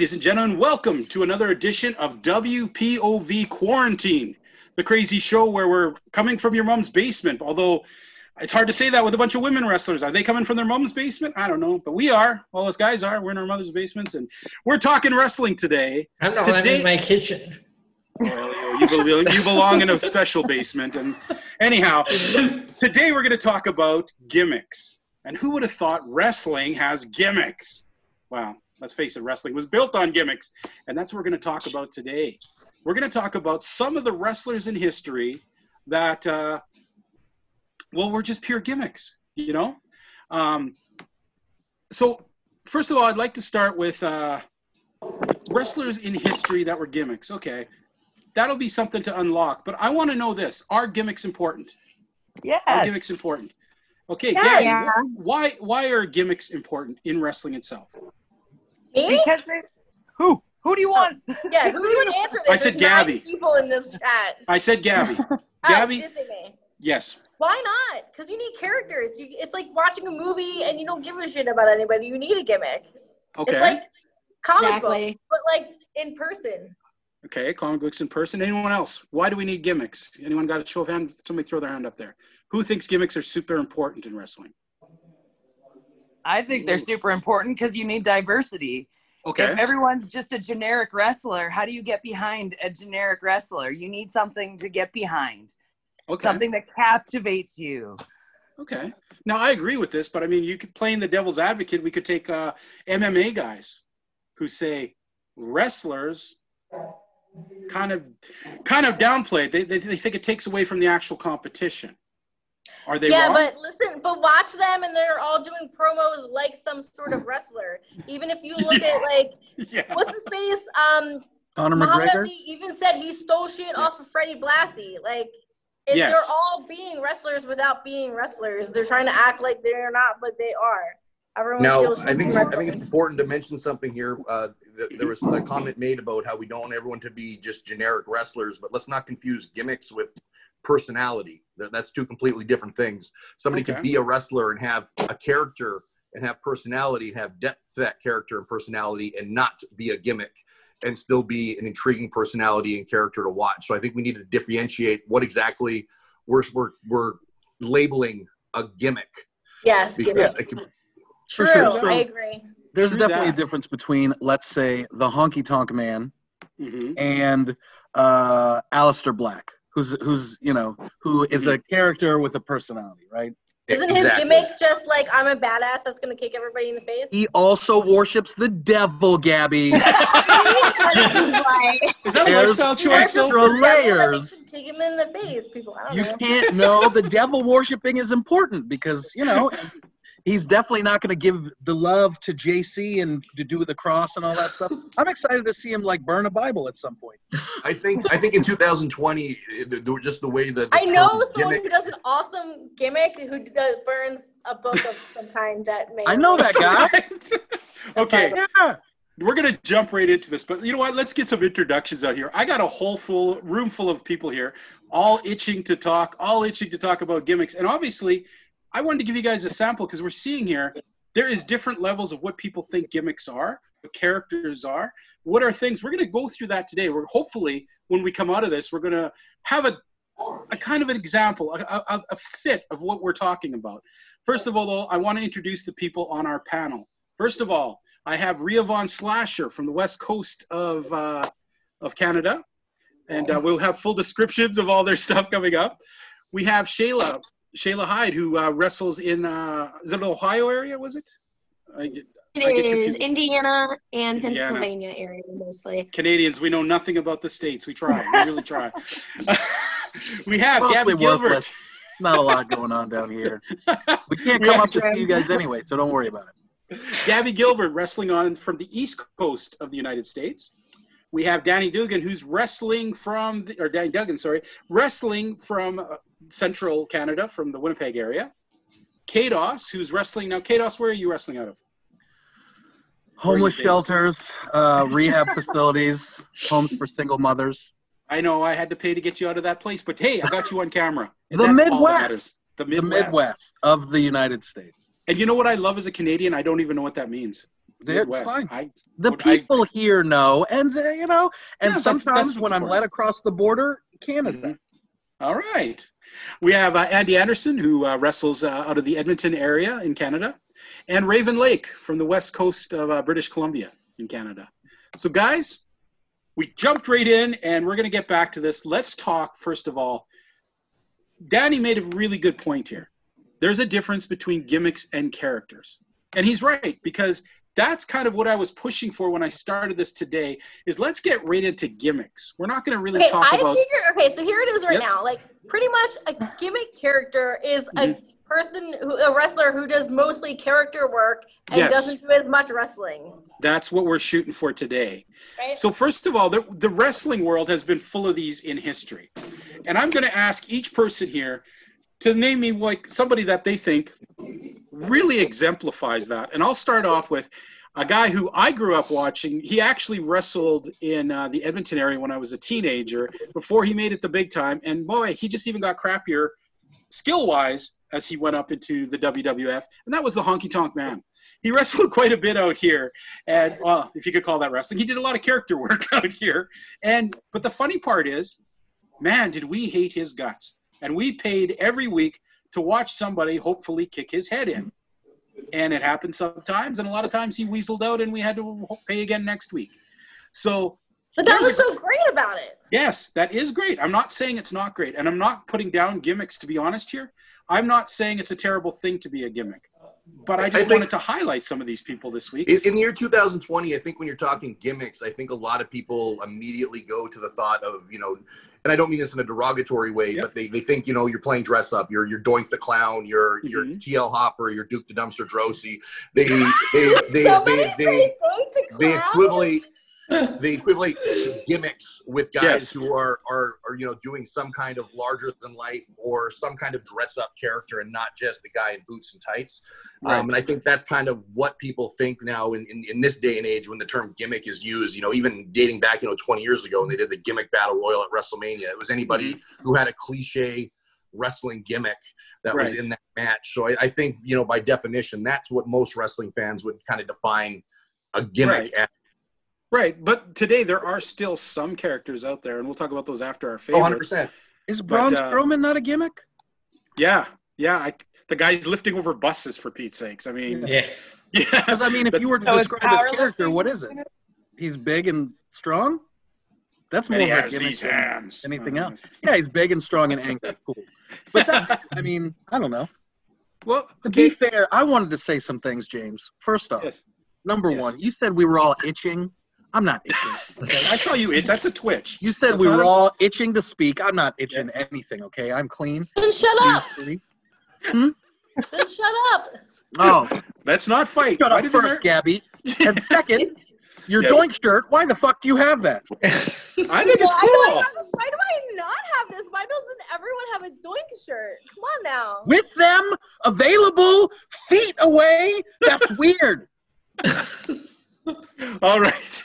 Ladies and gentlemen, welcome to another edition of WPOV Quarantine, the crazy show where we're coming from your mom's basement. Although it's hard to say that with a bunch of women wrestlers. Are they coming from their mom's basement? I don't know, but we are. All us guys are. We're in our mother's basements, and we're talking wrestling today. I'm not Today- in my kitchen. Well, you, belong, you belong in a special basement. And anyhow, today we're going to talk about gimmicks. And who would have thought wrestling has gimmicks? Wow, let's face it, wrestling was built on gimmicks. And that's what we're going to talk about today. We're going to talk about some of the wrestlers in history that, uh, well, were just pure gimmicks, you know? Um, so, first of all, I'd like to start with uh, wrestlers in history that were gimmicks. Okay that'll be something to unlock. But I want to know this: Are gimmicks important? Yes. Are gimmicks important? Okay, Yeah. Gabby, Yeah. why why are gimmicks important in wrestling itself? Me? Because they, who? Who do you oh, want? Yeah, who would answer this? I said There's nine Gabby. people in this chat. I said Gabby. Oh, Gabby? is it me? yes. Why not? Because you need characters. You, it's like watching a movie and you don't give a shit about anybody. You need a gimmick. Okay. It's like comic Exactly. books, but like in person. okay. Comic books in person. Anyone else? Why do we need gimmicks? Anyone got a show of hand? Somebody throw their hand up there. Who thinks gimmicks are super important in wrestling? I think they're super important because you need diversity. Okay. If everyone's just a generic wrestler, how do you get behind a generic wrestler? You need something to get behind, Okay. something that captivates you. Okay. Now I agree with this, but I mean, you could play in the devil's advocate. We could take uh, MMA guys who say wrestlers kind of kind of downplay. it. They, they they think it takes away from the actual competition. Are they yeah, wrong? but listen, but watch them and they're all doing promos like some sort of wrestler. Even if you look at like yeah. what's his face? Um Conor Muhammad McGregor. Ali even said he stole shit off of Freddie Blassie. Like, it, Yes. they're all being wrestlers without being wrestlers. They're trying to act like they're not, but they are. Everyone Now, I think I think it's important to mention something here. Uh, th- there was a comment made about how we don't want everyone to be just generic wrestlers, but let's not confuse gimmicks with personality. Th- That's two completely different things. Somebody Okay. could be a wrestler and have a character and have personality and have depth to that character and personality and not be a gimmick and still be an intriguing personality and character to watch. So I think we need to differentiate what exactly we're we're, we're labeling a gimmick yes, give because it. it can, True, sure. So- I agree. There's True definitely that. a difference between, let's say, the honky tonk man Mhm. and uh, Aleister Black, who's who's you know who is a mm-hmm. character with a personality, right? Isn't his Exactly. gimmick just like I'm a badass that's gonna kick everybody in the face? He also worships the devil, Gabby. Is that a lifestyle choice? extra layers. Kick him in the face, people. I don't You know. can't know the devil worshiping is important because you know he's definitely not going to give the love to JC and to do the cross and all that stuff. I'm excited to see him like burn a Bible at some point. I think I think in 2020, the, the, just the way that the I know someone gimmick- who does an awesome gimmick who does, burns a book of some kind that may. I know that guy. okay. Yeah. we're gonna jump right into this, but you know what? Let's get some introductions out here. I got a whole full room full of people here, all itching to talk, all itching to talk about gimmicks. And obviously, I wanted to give you guys a sample because we're seeing here there is different levels of what people think gimmicks are, what characters are, what are things. We're gonna go through that today. We're hopefully when we come out of this, we're gonna have a a kind of an example, a, a, a fit of what we're talking about. First of all, though, I want to introduce the people on our panel. First of all, I have Ria Von Slasher from the west coast of uh, of Canada, and uh, we'll have full descriptions of all their stuff coming up. We have Shayla Shayla Hyde, who uh, wrestles in uh, is it Ohio area? Was it? I get, I get It is. Indiana and Indiana. Pennsylvania area mostly. Canadians, we know nothing about the states. We try, we really try. we have Gabby Gilbert. worthless. Not a lot going on down here. We can't come have up to see you guys anyway, so don't worry about it. Gabby Gilbert wrestling on from the east coast of the United States. We have Danny Dugan who's wrestling from the, or Danny Duggan, sorry, wrestling from uh, central Canada from the Winnipeg area. Kados, who's wrestling now. Kados, where are you wrestling out of? Homeless shelters, uh, rehab facilities, homes for single mothers. I know I had to pay to get you out of that place, but hey, I got you on camera. The all that Midwest. The The Midwest. Midwest of the United States. And you know what I love as a Canadian? I don't even know what that means. Midwest. fine. I, The What I- people here know, and they, you know, and Yeah, sometimes when I'm led across the border, Canada. Mhm. All right. We have uh, Andy Anderson, who uh, wrestles uh, out of the Edmonton area in Canada, and Raven Lake from the west coast of uh, British Columbia in Canada. So, guys, we jumped right in, and we're going to get back to this. Let's talk, first of all. Danny made a really good point here. There's a difference between gimmicks and characters. And he's right, because that's kind of what I was pushing for when I started this today is let's get right into gimmicks. We're not going to really Okay, talk I about figure. Okay, so here it is right Yes. now. Like pretty much a gimmick character is Mm-hmm. a person, who, a wrestler who does mostly character work and Yes. doesn't do as much wrestling. That's what we're shooting for today. Right? So, first of all, the, the wrestling world has been full of these in history. And I'm going to ask each person here to name me like somebody that they think really exemplifies that. And I'll start off with a guy who I grew up watching. He actually wrestled in uh, the Edmonton area when I was a teenager before he made it the big time. And boy, he just even got crappier skill wise as he went up into the WWF. And that was the Honky Tonk Man. He wrestled quite a bit out here and well if you could call that wrestling he did a lot of character work out here and but the funny part is man did we hate his guts and we paid every week to watch somebody hopefully kick his head in and it happened sometimes and a lot of times he weaseled out and we had to pay again next week so but that was so great about it. Yes, that is great. I'm not saying it's not great. And I'm not putting down gimmicks, to be honest here. I'm not saying it's a terrible thing to be a gimmick. But I I just think- wanted to highlight some of these people this week. In, in the year 2020, I think when you're talking gimmicks, I think a lot of people immediately go to the thought of, you know, and I don't mean this in a derogatory way, Yep. but they, they think, you know, you're playing dress up, you're you're Doink the Clown, you're you're Mhm. TL Hopper, you're Duke the Dumpster Droese. They they they Somebody they, they, say they clown"? equivalent they equivalent gimmicks with guys Yes. who are, are are you know doing some kind of larger than life or some kind of dress up character and not just the guy in boots and tights Right. um, and i think that's kind of what people think now in, in, in this day and age when the term gimmick is used you know even dating back you know 20 years ago when they did the gimmick battle royal at wrestlemania it was anybody who had a cliche wrestling gimmick that was in that match so I, I think you know by definition that's what most wrestling fans would kind of define a gimmick Right. as Right, but today there are still some characters out there, and we'll talk about those after our Oh, favorites. 100%. Is Braun uh, Strowman not a gimmick? Yeah, yeah. I, the guy's lifting over buses for Pete's sakes. I mean, Yeah. yeah. I mean, if you were to So describe his character, what is it? He's big and strong. That's more And he of a has gimmick these than hands. anything Uh, else. Yeah, he's big and strong and angry. Cool. But that, I mean, I don't know. Well, To okay. be fair, I wanted to say some things, James. First off, Yes. number Yes. one, you said we were all itching. I'm not itching. Okay, I saw you. It. That's a twitch. You said That's we were all itching to speak. I'm not itching anything. Okay, I'm clean. Then shut up. Peacefully. Hmm? Then shut up. Oh, Let's not fight. shut Why up did the first, Gabby. And second, your Yes. doink shirt. Why the fuck do you have that? I think it's Why do, I cool. have? Why do I not have this? Why doesn't everyone have a doink shirt? Come on now. With them available feet away. That's weird. All right,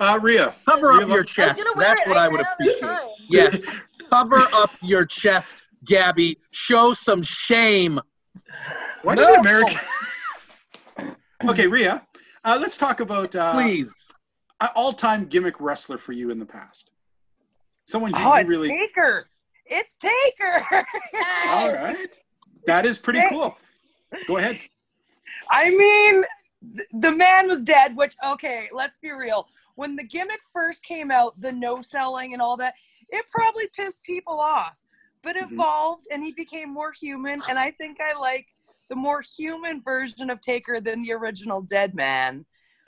uh, Rhea. Cover Rhea, up your chest. That's what I would ran out of appreciate. Yes. Cover up your chest, Gabby. Show some shame. Why No. did American? okay, Rhea. Uh, let's talk about uh, Please. all-time gimmick wrestler for you in the past. Someone you, Oh, you it's really. Taker. It's Taker. All Yes. right, that is pretty Take- cool. Go ahead. I mean, th- the man was dead, which, okay, let's be real. When the gimmick first came out, the no selling and all that, it probably pissed people off. But it Mhm. evolved and he became more human. And I think I like the more human version of Taker than the original Dead Man.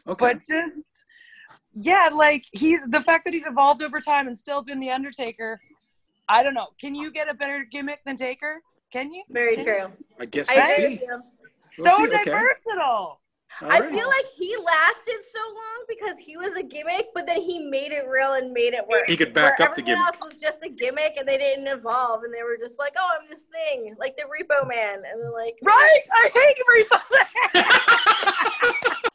Okay. But just, yeah, like he's the fact that he's evolved over time and still been the Undertaker. I don't know. Can you get a better gimmick than Taker? Can you? Very Can true. I guess I we'll see. with you. So We'll see, okay. versatile. All I right. feel like he lasted so long because he was a gimmick, but then he made it real and made it work. He could back Where up the gimmick. everyone gimmick. else was just a gimmick and they didn't evolve and they were just like, oh, I'm this thing, like the Repo Man, and they're like, Right? I hate Repo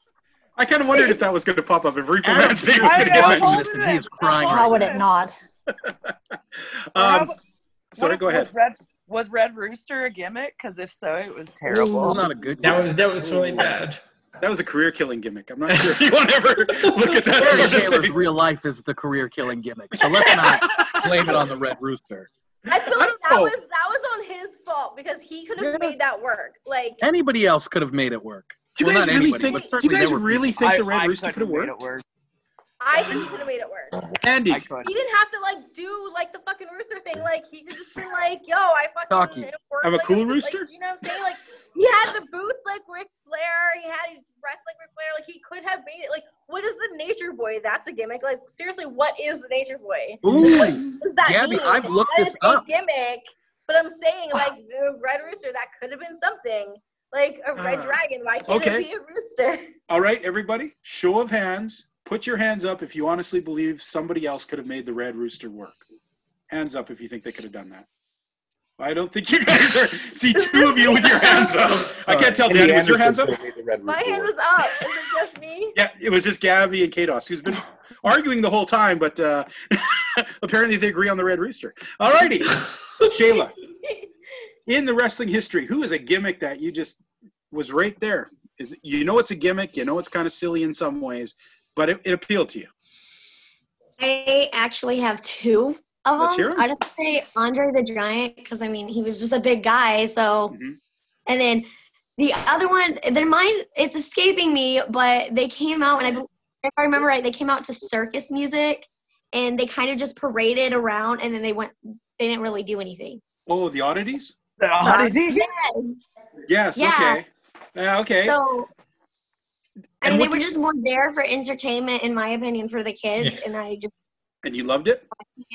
I kind of wondered if that was going to pop up. If Reaper Adam Man's name was going to know. get watching mentioned. this and he is crying. How right would now. it not? Um, sorry, go ahead. Was Red, was Red Rooster a gimmick? Because if so, it was terrible. It's not a good That was that was really bad. That was a career-killing gimmick. I'm not sure if you want to ever look at that Terry sort of Taylor's thing. real life is the career killing gimmick. So let's not blame it on the Red Rooster. I feel like don't that know. was that was on his fault because he could have Yeah. made that work. Like Anybody else could have made it work. Do you Well, guys really anybody, think? Do you guys really people. think the Red I Rooster couldn't could have have worked? it work. I think he could have made it work. Andy, He didn't have to like do like the fucking rooster thing. Like he could just be like, "Yo, I fucking Talkie. work I'm a like cool like, rooster? you know what I'm saying? Like he had the boots like Ric Flair. He had his dress like Ric Flair. Like he could have made it. Like what is the Nature Boy? That's a gimmick. Like seriously, what is the Nature Boy? Ooh, What does that Gabby, mean? I've looked That this up. gimmick. But I'm saying like the Red Rooster, that could have been something. Like a red Ah. dragon. Why can't Okay. it be a rooster? all right, everybody, show of hands. Put your hands up if you honestly believe somebody else could have made the Red Rooster work. Hands up if you think they could have done that. I don't think you guys are. See two of you with your hands up. I can't tell. Andy Danny, was your hands up? could've made the Red My hand was up. Is it just me? Yeah, it was just Gabby and Kados who's been arguing the whole time, but uh, apparently they agree on the Red Rooster. All righty, Shayla. In the wrestling history, who is a gimmick that you just was right there? Is- You know it's a gimmick. You know it's kind of silly in some ways, but it, it appealed to you. I actually have two of Let's hear them. 'em. I just say Andre the Giant because I mean he was just a big guy. So, Mhm. and then the other one, their mind, it's escaping me, but they came out and I, if I remember right, they came out to circus music, and they kind of just paraded around, and then they went. They didn't really do anything. Oh, the oddities. The oddities? Yes. Yes. Yeah. Okay. Yeah. Okay. So. I mean, they were just more there for entertainment, in my opinion, for the kids, and I just and you loved it.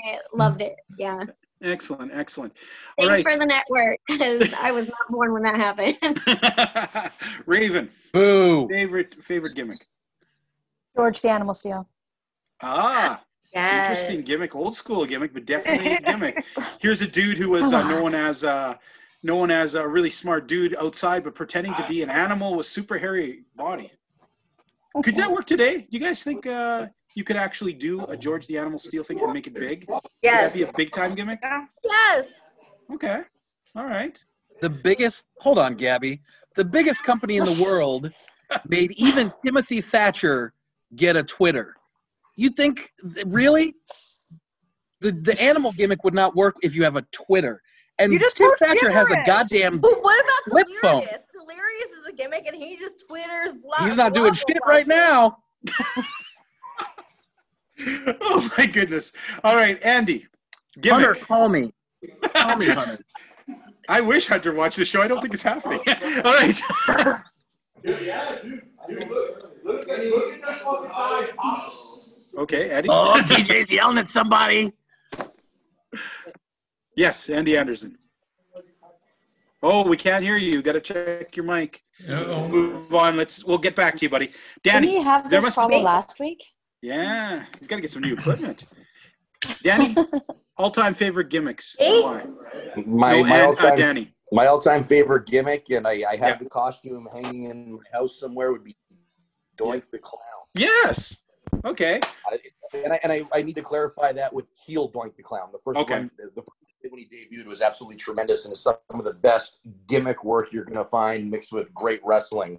eh, loved it. Yeah. Excellent. Excellent. All Thanks right. for the network because I was not born when that happened. Raven, Boo. favorite favorite gimmick. George the Animal Steele. Ah, Yes. interesting gimmick, old school gimmick, but definitely a gimmick. Here's a dude who was uh, known as uh, known as a really smart dude outside, but pretending to be an animal with super hairy body. Could that work today? Do you guys think uh, you could actually do a George the Animal Steele thing and make it big? Would Yes. that be a big time gimmick? Yes. Okay. All right. The biggest, hold on, Gabby. The biggest company in the world made even Timothy Thatcher get a Twitter. You think, really? The, the animal gimmick would not work if you have a Twitter. And You just Tim post Thatcher has a goddamn. But what about Flip phone. Delirious? Delirious is a gimmick, and he just twitters. Blah, He's not blah, doing blah, shit blah, right blah. now. oh my goodness. All right, Andy. Hunter, call me. Call me, Hunter. I wish Hunter watched the show. I don't think it's happening. All right. okay, Eddie. Oh, DJ's yelling at somebody. Yes, Andy Anderson. Oh, we can't hear you. Got to check your mic. Uh-oh. Move on. Let's. We'll get back to you, buddy. Didn't Danny. have this problem last week? Yeah, he's got to get some new equipment. Danny, all-time favorite gimmicks. and Why? My, no, my and, uh, all-time Danny. my all-time favorite gimmick, and I, I have Yeah. the costume hanging in my house somewhere, would be Doink the Clown. Yes. Okay. I, and I and I, I need to clarify that with heel Doink the Clown. The first Okay. one, the first when he debuted was absolutely tremendous, and it's some of the best gimmick work you're going to find mixed with great wrestling.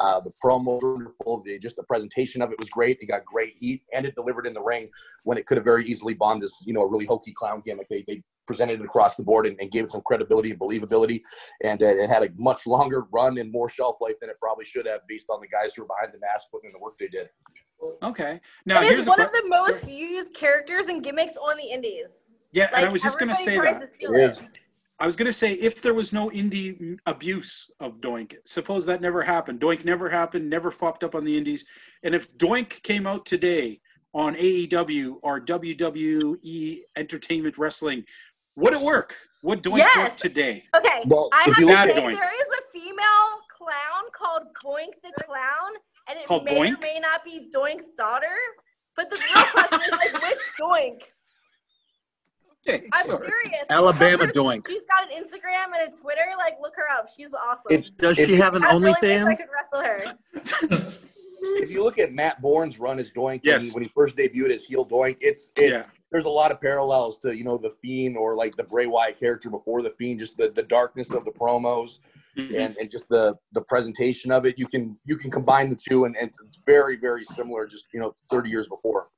Uh, the promo was wonderful. The, just the presentation of it was great. It got great heat, and it delivered in the ring when it could have very easily bombed as you know a really hokey clown gimmick. They, they presented it across the board and, and gave it some credibility and believability, and uh, it had a much longer run and more shelf life than it probably should have, based on the guys who were behind the mask putting in the work they did. Okay. Now It here's a one of the most used characters and gimmicks on the Indies. Yeah, Like and I was just going to say tries that. To steal It it. is. I was going to say if there was no indie abuse of Doink, suppose that never happened. Doink never happened, never popped up on the indies. And if Doink came out today on AEW or WWE Entertainment Wrestling, would it work? Would Doink work Yes. today? Okay, Well, I if have you to look at- say Doink. there is a female clown called Doink the Clown, and it Called may or may not be Doink's daughter. But the real question is like, which Doink? Okay, I'm sorry. serious. Alabama Look her- Doink. She's got an Instagram and a Twitter. Like, look her up. She's awesome. It- Does If- she have an I really wish I OnlyFans? could wrestle her. if you look at Matt Borne's run as Doink Yes. when, he, first debuted as heel Doink, it's it's Yeah. there's a lot of parallels to you know the Fiend or like the Bray Wyatt character before the Fiend, just the, the darkness of the promos, mm-hmm. and, and just the the presentation of it. You can you can combine the two, and, and it's very very similar. Just you know, 30 years before.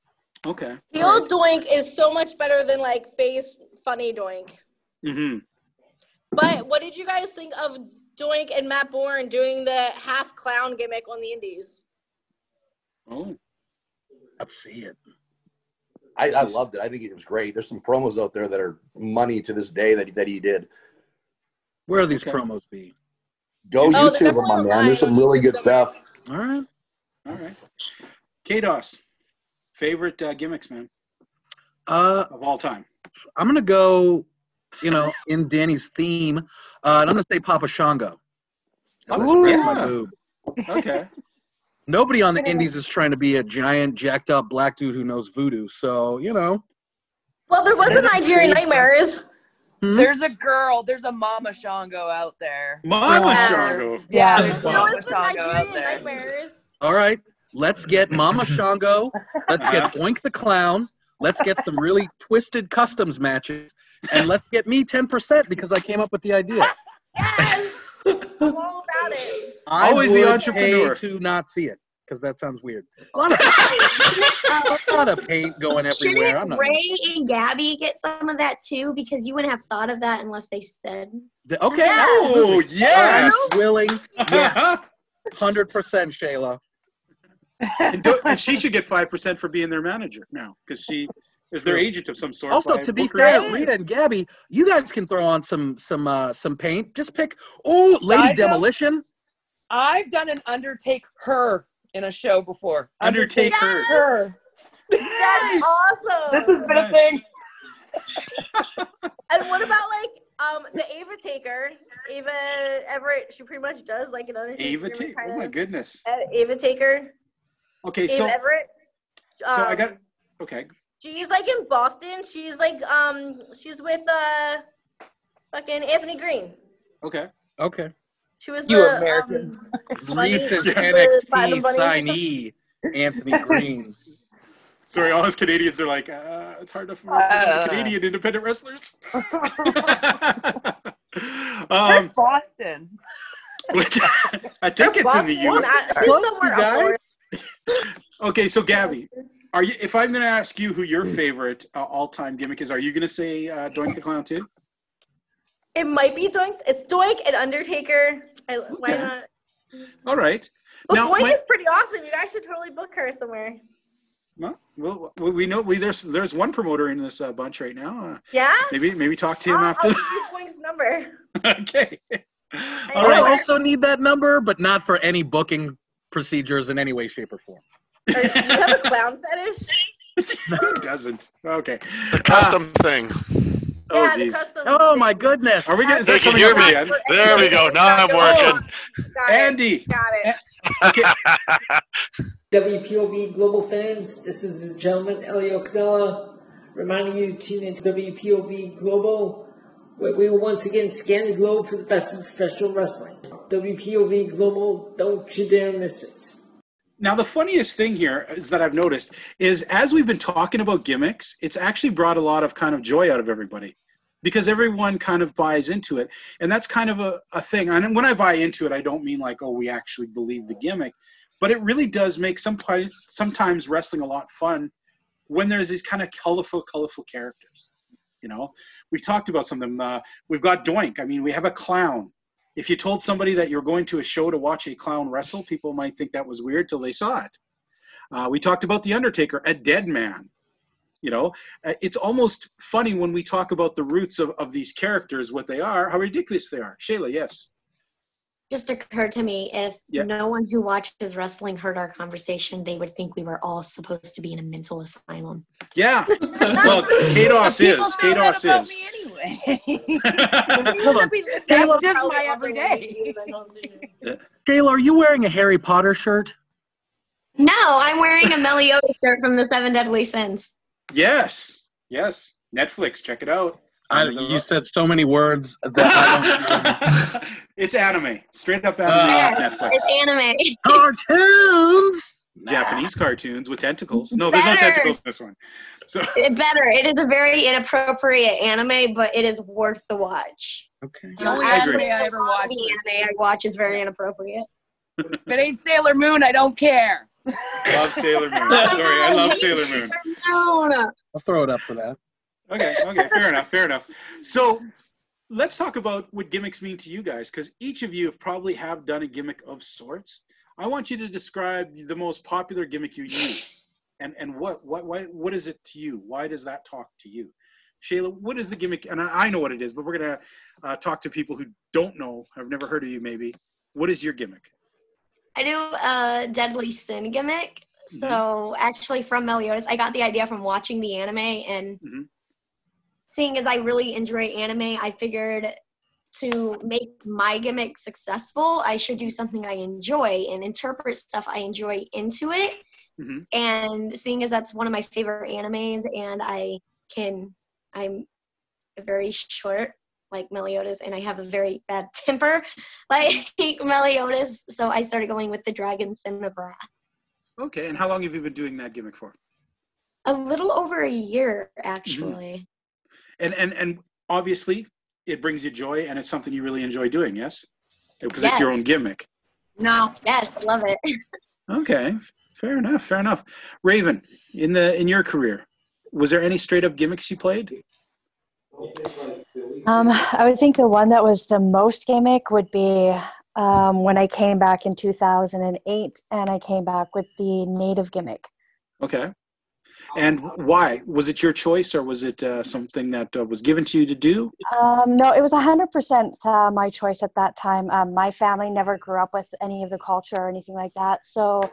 Okay. The old Doink is so much better than like face funny Doink. Mm-hmm. But what did you guys think of Doink and Matt Borne doing the half clown gimmick on the Indies? Oh. Let's see it. I, I loved it. I think it was great. There's some promos out there that are money to this day that he, that he did. Where are these Okay. promos be? Go Oh, YouTube them definitely on there. There's some really good somewhere. stuff. All right. All right. KDOS, favorite uh, gimmicks, man, Uh, of all time. I'm gonna go, you know, in Danny's theme, uh, and I'm gonna say Papa Shango. As I Oh, yeah. my boob. Okay. Nobody on the Indies is trying to be a giant, jacked up black dude who knows voodoo. So you know, Well, there was a Nigerian Nightmares. Hmm? There's a girl. There's a Mama Shango out there. Mama Yeah. Shango. Yeah, Yeah. there's a Mama Shango out there. Nightmares. all right, let's get Mama Shango. Let's get Boink the Clown. Let's get some really twisted customs matches, and let's get me 10% because I came up with the idea. Yes! I'm all about it. I Always the would entrepreneur. pay to not see it because that sounds weird. A lot of, a lot of paint going everywhere. I'm Shouldn't not. Ray and Gabby get some of that too? Because you wouldn't have thought of that unless they said. Okay. Yeah. Oh, I'm yes. willing. Yeah, hundred percent, Shayla. And, do, and she should get 5% for being their manager now because she is their agent of some sort. Also, to be Booker fair, T. Rita and Gabby, you guys can throw on some some uh, some paint. Just pick. Oh, Lady I know. Demolition. I've done an Undertake her in a show before. Undertake her. her. That's awesome. This has been a thing. And what about like um the Ava Taker? Ava Everett, she pretty much does like an Undertaker. Ava Taker. Oh, my goodness. Ava Taker. Okay, Ava so, Everett. so I Um, got. Okay. She's like in Boston. She's like um she's with uh fucking Anthony Green. Okay. Okay. She was You the Americans. Um, Bunny- Recent the NXT Bunny or something. signee, Anthony Green. Sorry, all us Canadians are like, uh, it's hard to find Uh. Canadian independent wrestlers. Um, Boston? which- I think it's in the Boston, U.S. she's somewhere you up guys. North. Okay, so Gabby, are you? If I'm going to ask you who your favorite uh, all-time gimmick is, are you going to say uh, Doink the Clown too? It might be Doink. It's Doink and Undertaker. I, why Okay. not? All right. But Now, Doink my- is pretty awesome. You guys should totally book her somewhere. Well, well, we we know we there's there's one promoter in this uh, bunch right now. Uh, Yeah? maybe maybe talk to him I'll, after. I'll give Doink's number. okay. All I right. also need that number, but not for any booking procedures in any way, shape, or form. Do you have a clown fetish? Who doesn't? Okay. The custom uh, thing. Oh, yeah, the geez. custom Oh my goodness! Are we gonna? They can coming hear me. again? There we go. Now I'm oh, working. Got it. Andy. Got it. Okay. WPOV Global fans, this is the gentleman Elio Canella reminding you to tune into WPOV Global, where we will once again scan the globe for the best of professional wrestling. WPOV Global, don't you dare miss it. Now, the funniest thing here is that I've noticed is as we've been talking about gimmicks, it's actually brought a lot of kind of joy out of everybody because everyone kind of buys into it. And that's kind of a, a thing. And when I buy into it, I don't mean like, oh, we actually believe the gimmick, but it really does make sometimes, sometimes wrestling a lot fun when there's these kind of colorful, colorful characters. You know, we've talked about some of them. Uh, we've got Doink. I mean, we have a clown if you told somebody that you're going to a show to watch a clown wrestle, people might think that was weird till they saw it. Uh, we talked about the Undertaker, a dead man. You know, Uh, it's almost funny when we talk about the roots of, of these characters, what they are, how ridiculous they are. Shayla, yes. Just occurred to me if Yeah. no one who watches wrestling heard our conversation, they would think we were all supposed to be in a mental asylum. Yeah. Well, KDOS People is. found out KDOS about is. me anyway. Hold on. That's just my everyday. Shayla, are you wearing a Harry Potter shirt? No, I'm wearing a Meliodas shirt from the Seven Deadly Sins. yes. Yes. Netflix, check it out. I, you said so many words that I it's anime. Straight up anime Uh, on Yes, Netflix. It's anime. Cartoons. Japanese cartoons with tentacles. No, there's no tentacles in this one. So It better. It is a very inappropriate anime, but it is worth the watch. Okay. The only I anime agree. I ever All watched. the anime I watch is very inappropriate. If it ain't Sailor Moon, I don't care. love Sailor Moon. Sorry, I love Sailor Moon. No, I'll throw it up for that. Okay, okay, fair enough, fair enough. So let's talk about what gimmicks mean to you guys, because each of you have probably have done a gimmick of sorts. I want you to describe the most popular gimmick you use, and and what what why, what is it to you? Why does that talk to you? Shayla, what is the gimmick? And I, I know what it is, but we're gonna uh, talk to people who don't know, have never heard of you, maybe. What is your gimmick? I do a deadly sin gimmick. So actually, from Meliodas, I got the idea from watching the anime and Mhm. Seeing as I really enjoy anime, I figured to make my gimmick successful, I should do something I enjoy and interpret stuff I enjoy into it. Mhm. And seeing as that's one of my favorite animes, and I can, I'm very short like Meliodas, and I have a very bad temper like Meliodas, so I started going with the Dragon Sin of Wrath. Okay, and how long have you been doing that gimmick for? A little over a year, actually. And and and obviously, it brings you joy, and it's something you really enjoy doing. Yes, because it's your own gimmick. No. Yes, I love it. Okay, fair enough. Fair enough. Raven, in the in your career, was there any straight up gimmicks you played? Um, I would think the one that was the most gimmick would be um, when I came back in 2008 and I came back with the native gimmick. Okay. And why? Was it your choice, or was it uh, something that uh, was given to you to do? Um, no, it was 100% uh, my choice at that time. Um, my family never grew up with any of the culture or anything like that. So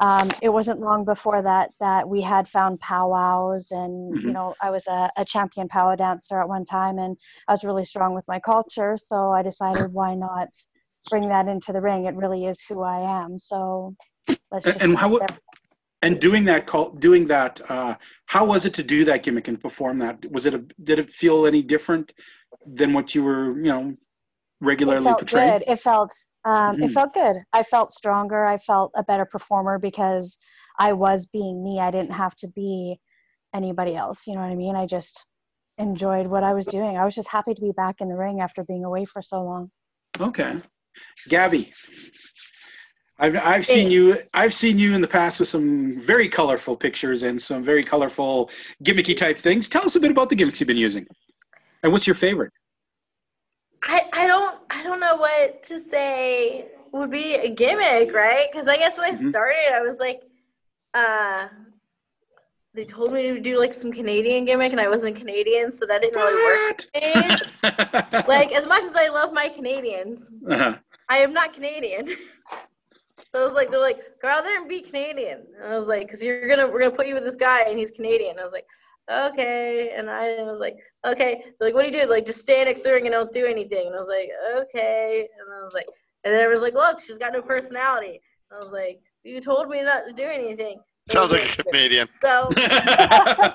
um, it wasn't long before that that we had found powwows. And, you Mhm. know, I was a, a champion powwow dancer at one time and I was really strong with my culture. So I decided why not bring that into the ring? It really is who I am. So let's just. and how-. And doing that, call, doing that, uh, how was it to do that gimmick and perform that? Was it a? Did it feel any different than what you were, you know, it regularly felt portraying? good. It felt um, Mhm. it felt good. I felt stronger. I felt a better performer because I was being me. I didn't have to be anybody else. You know what I mean? I just enjoyed what I was doing. I was just happy to be back in the ring after being away for so long. Okay, Gabby. I've I've seen you I've seen you in the past with some very colorful pictures and some very colorful gimmicky type things. Tell us a bit about the gimmicks you've been using, and what's your favorite? I, I don't I don't know what to say would be a gimmick, right? Because I guess when I Mhm. started, I was like, uh, they told me to do like some Canadian gimmick, and I wasn't Canadian, so that didn't really work. like as much as I love my Canadians, Uh-huh. I am not Canadian. So I was like, they're like, go out there and be Canadian. And I was like, because you're gonna, we're gonna put you with this guy, and he's Canadian. I was like, okay. And I was like, okay. They're like, what do you do? Like, just stand next to her and don't do anything. And I was like, okay. And I was like, and then I was like, look, she's got no personality. And I was like, you told me not to do anything. So I Sounds like a Canadian. So, I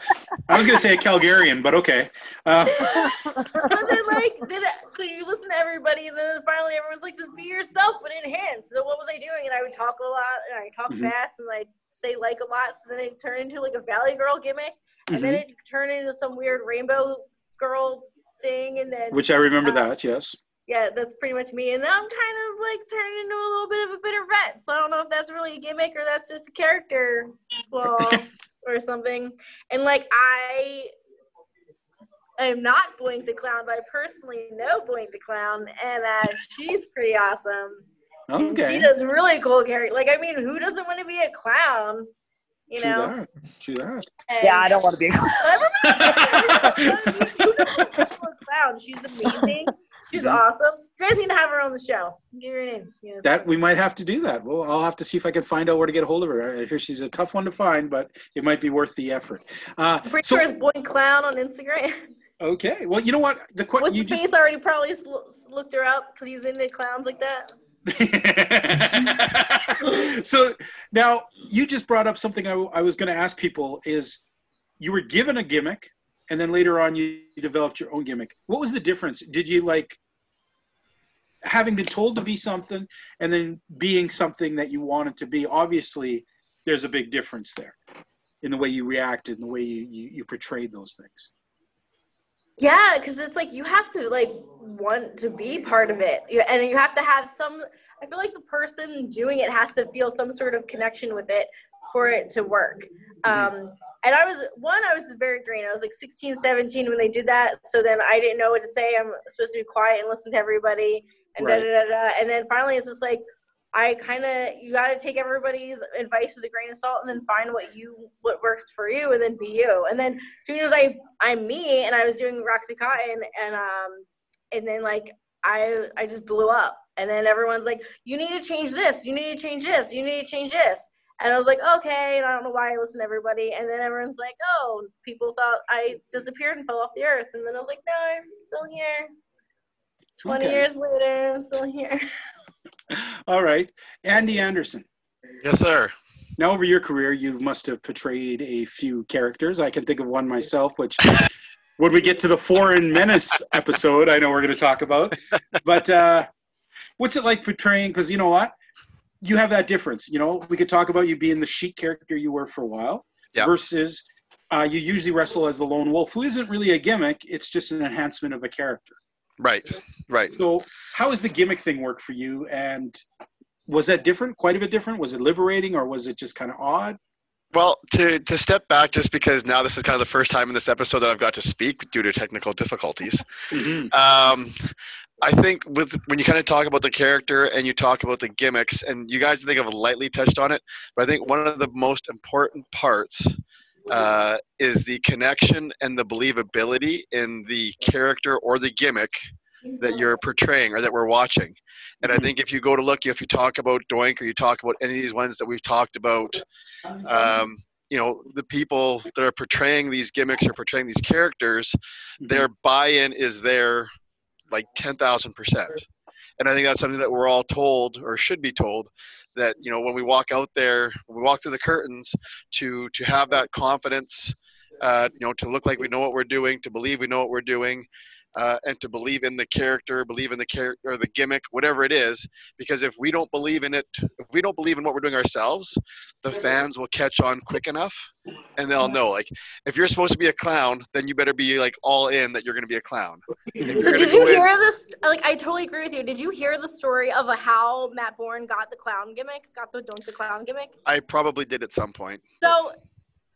was gonna say a Calgarian, but okay. Uh, but then like, then so you listen to everybody, and then finally everyone's like, just be yourself, but enhance. So what was I doing? And I would talk a lot, and I talk Mhm. fast, and I say like a lot. So then it turned into like a Valley Girl gimmick, and then mhm. it turned into some weird Rainbow Girl thing, and then Which I remember uh, that. Yes. Yeah, that's pretty much me. And now I'm kind of like turning into a little bit of a bitter vet. So I don't know if that's really a gimmick or that's just a character flaw or something. And like I am not Boink the Clown, but I personally know Boink the Clown, and uh, she's pretty awesome. And she does really cool character. Like I mean, who doesn't want to be a clown? You True know. that. True that. And Yeah, I don't want to be. everybody- who doesn't want to be a clown? She's amazing. She's Mhm. awesome. You guys need to have her on the show. Give her a name. Know, That we might have to do that. Well, I'll have to see if I can find out where to get a hold of her. I hear she's a tough one to find, but it might be worth the effort. Uh, I'm pretty so, sure it's Boy Clown on Instagram. okay. Well, you know what? The question. What's you his just already probably looked her up because he's into clowns like that. so now you just brought up something I, I was going to ask people is you were given a gimmick and then later on you developed your own gimmick what was the difference did you like having been told to be something and then being something that you wanted to be obviously there's a big difference there in the way you reacted and the way you, you, you portrayed those things. Yeah, because it's like you have to like want to be part of it, and you have to have some. I feel like the person doing it has to feel some sort of connection with it for it to work. Um, and I was one, I was very green. I was like 16, 17 when they did that. So then I didn't know what to say. I'm supposed to be quiet and listen to everybody, and Right. da da da da. And then finally, it's just like I kind of you got to take everybody's advice with a grain of salt, and then find what you what works for you, and then be you. And then as soon as I I'm me, and I was doing Roxy Cotton, and um, and then like I I just blew up, and then everyone's like, you need to change this, you need to change this, you need to change this. And I was like, okay, and I don't know why I listen to everybody. And then everyone's like, oh, people thought I disappeared and fell off the earth. And then I was like, no, I'm still here. 20 Okay. years later, I'm still here. All right. Andy Anderson. Yes, sir. Now, over your career, you must have portrayed a few characters. I can think of one myself, which when we get to the Foreign Menace episode, I know we're going to talk about. But uh, what's it like portraying? Because you know what? You have that difference. You know, we could talk about you being the sheik character you were for a while Yeah. versus uh, you usually wrestle as the lone wolf, who isn't really a gimmick. It's just an enhancement of a character. Right. Right. So, how the gimmick thing work for you? And was that different? Quite a bit different? Was it liberating or was it just kind of odd? Well, to to step back, just because now this is kind of the first time in this episode that I've got to speak due to technical difficulties. Um, I think with when you kind of talk about the character and you talk about the gimmicks, and you guys I think have lightly touched on it, but I think one of the most important parts uh, is the connection and the believability in the character or the gimmick that you're portraying or that we're watching. And I think if you go to look, if you talk about Doink or you talk about any of these ones that we've talked about, um, you know, the people that are portraying these gimmicks or portraying these characters, their buy-in is there like 10,000%. And I think that's something that we're all told or should be told that, you know, when we walk out there, when we walk through the curtains to, to have that confidence, uh, you know, to look like we know what we're doing, to believe we know what we're doing, uh, and to believe in the character, believe in the character or the gimmick, whatever it is. Because if we don't believe in it, if we don't believe in what we're doing ourselves, the fans will catch on quick enough, and they'll know. Like, if you're supposed to be a clown, then you better be like all in that you're going to be a clown. So did you go in- hear this? Like, I totally agree with you. Did you hear the story of how Matt Borne got the clown gimmick? Got the don't the clown gimmick? I probably did at some point. So,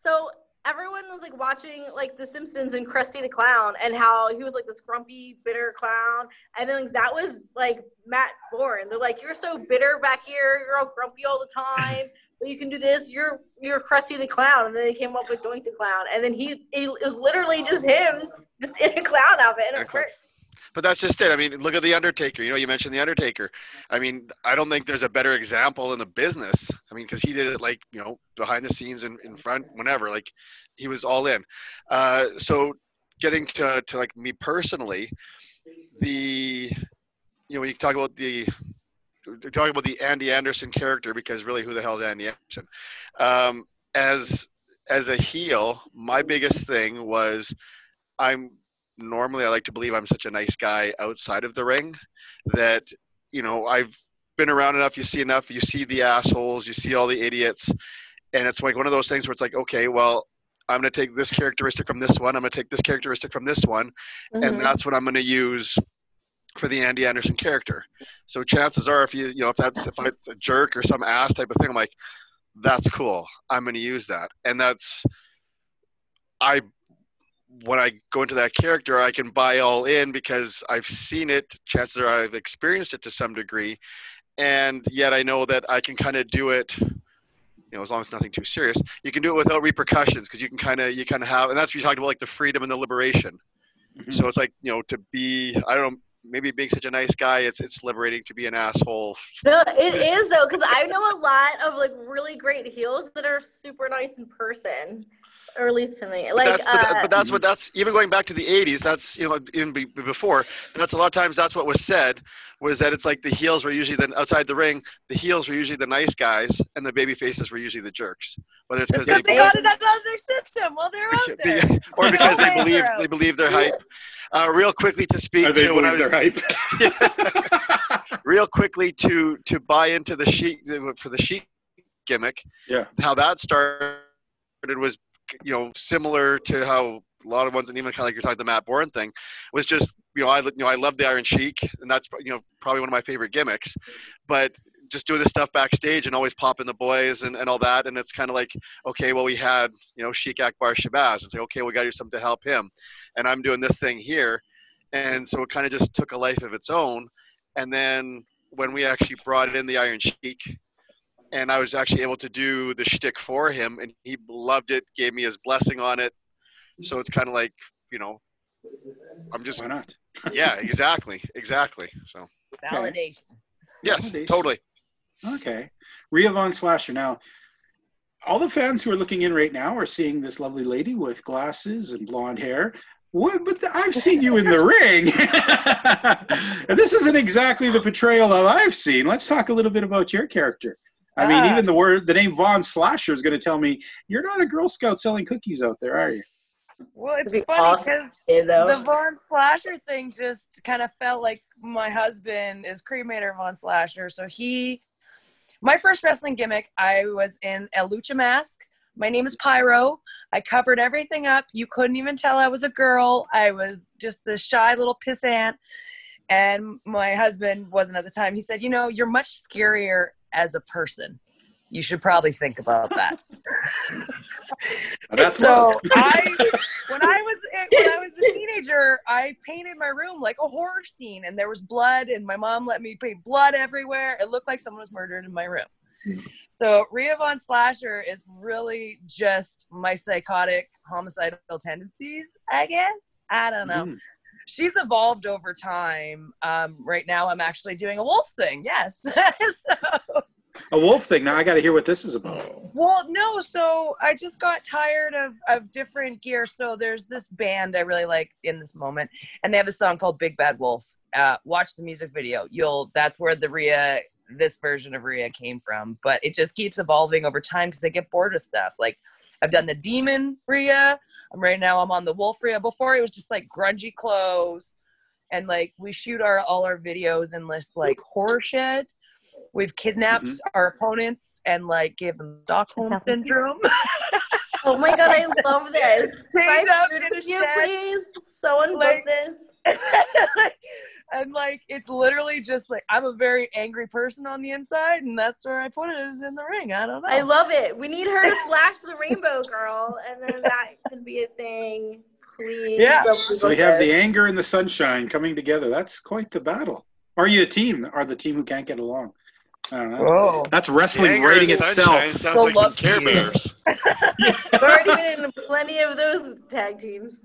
so everyone was like watching like The Simpsons and Krusty the Clown, and how he was like this grumpy, bitter clown, and then like, that was like Matt Borne. They're like, "You're so bitter back here. You're all grumpy all the time." But you can do this. You're you're Krusty the Clown, and then they came up with Doink the Clown, and then he it was literally just him, just in a clown outfit, and a it worked. But that's just it. I mean, look at the Undertaker. You know, you mentioned the Undertaker. I mean, I don't think there's a better example in the business. I mean, because he did it like you know behind the scenes and in front, whenever. Like he was all in. Uh, so getting to to like me personally, the you know when you talk about the talking about the Andy Anderson character because really, who the hell is Andy Anderson? Um, as as a heel, my biggest thing was I'm normally I like to believe I'm such a nice guy outside of the ring that you know I've been around enough. You see enough. You see the assholes. You see all the idiots, and it's like one of those things where it's like, okay, well. I'm going to take this characteristic from this one. I'm going to take this characteristic from this one, Mhm. and that's what I'm going to use for the Andy Anderson character. So chances are, if you you know if that's if it's a jerk or some ass type of thing, I'm like, that's cool. I'm going to use that, and that's I when I go into that character, I can buy all in because I've seen it. Chances are I've experienced it to some degree, and yet I know that I can kind of do it. You know, as long as nothing too serious, you can do it without repercussions because you can kind of you kind of have, and that's what you talked about, like the freedom and the liberation. Mm-hmm. So it's like you know to be I don't know maybe being such a nice guy it's it's liberating to be an asshole. No, it is though, because I know a lot of like really great heels that are super nice in person, or at least to me. But Like, that's, but, uh, but that's what that's even going back to the 80s that's you know even be, before that's a lot of times that's what was said was that it's like the heels were usually the outside the ring the heels were usually the nice guys and the baby faces were usually the jerks whether it's It's because because they got it out of their system while they're out there. Or because they believe they're they out. believe their hype. Uh, real quickly to speak Are to when I was their hype? real quickly to to buy into the sheet for the sheet gimmick. Yeah. How that started was, you know, similar to how a lot of ones, and even kind of like you're talking the Matt Borne thing, was just you know I you know I love the Iron Sheik, and that's you know probably one of my favorite gimmicks, but just doing this stuff backstage and always popping the boys and, and all that, and it's kind of like okay, well we had you know Sheik Akbar Shabazz, it's like okay we got to do something to help him, and I'm doing this thing here, and so it kind of just took a life of its own, and then when we actually brought in the Iron Sheik. And I was actually able to do the shtick for him, and he loved it. Gave me his blessing on it, so it's kind of like you know i'm just Why not? yeah exactly exactly so Validation. yes Validation. totally Okay. Rhea Von Slasher. Now, all the fans who are looking in right now are seeing this lovely lady with glasses and blonde hair. What, but I've seen you in the ring. and this isn't exactly the portrayal that I've seen. Let's talk a little bit about your character. I mean, Ah. even the word, the name Von Slasher is going to tell me you're not a Girl Scout selling cookies out there, are you? Well, it's That'd be funny because Yeah, though. the Von Slasher thing just kind of felt like my husband is cremator Von Slasher. So he, my first wrestling gimmick, I was in a lucha mask. My name is Pyro. I covered everything up. You couldn't even tell I was a girl. I was just the shy little pissant. And my husband wasn't at the time. He said, You know, you're much scarier as a person. You should probably think about that. That's so. I, when I was when I was a teenager, I painted my room like a horror scene, and there was blood, and my mom let me paint blood everywhere. It looked like someone was murdered in my room. So Rhea Von Slasher is really just my psychotic homicidal tendencies, I guess. I don't know. Mhm. She's evolved over time. Um, right now, I'm actually doing a wolf thing. Yes. so, A wolf thing. Now I got to hear what this is about. well, no. So I just got tired of of different gear. So there's this band I really like in this moment, and they have a song called Big Bad Wolf. Uh, watch the music video. You'll. That's where the Rhea, this version of Rhea, came from. But it just keeps evolving over time because I get bored of stuff. Like I've done the Demon Rhea. I'm right now. I'm on the Wolf Rhea. Before it was just like grungy clothes, and like we shoot our all our videos in this like horror shed. We've kidnapped Mhm. our opponents and like gave them Stockholm syndrome. oh my god, I love this. Saved Can up I in a you, shed. please? Someone book Like- this. and like it's literally just like I'm a very angry person on the inside, and that's where I put it is in the ring. I don't know. I love it. We need her to slash the rainbow girl, and then that can be a thing. Please. Yeah. So we have the anger and the sunshine coming together. That's quite the battle. Are you a team? Are the team who can't get along? Uh, that's, Whoa. that's wrestling Anger writing itself. Sunshine sounds So like some care you. bears I've already been in plenty of those tag teams.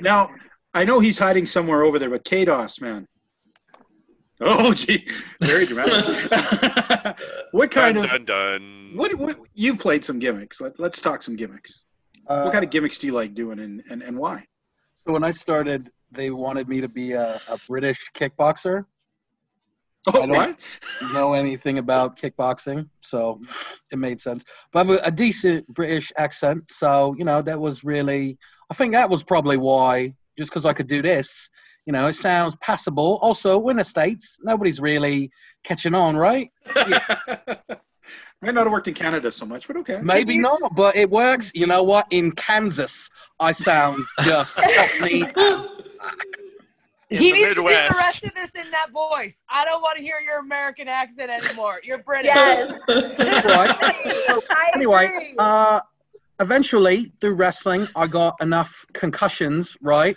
now, I know he's hiding somewhere over there, but Kados, man. Oh, gee, very dramatic. what kind dun, of dun, dun. what, what you've played some gimmicks? Let, let's talk some gimmicks. Uh, What kind of gimmicks do you like doing, and, and, and why? So when I started, they wanted me to be a, a British kickboxer. Oh, I don't- what? know anything about kickboxing, so it made sense. But I have a, a decent British accent, so you know that was really. I think that was probably why, just because I could do this. You know, it sounds passable. Also, we're in the states. Nobody's really catching on, right? Yeah. Might not have worked in Canada so much, but okay. Maybe not, but it works. You know what? In Kansas, I sound just cockney he the needs to do the rest of this in that voice. I don't want to hear your American accent anymore. You're British. Yes. right. I anyway, uh, eventually through wrestling, I got enough concussions, right?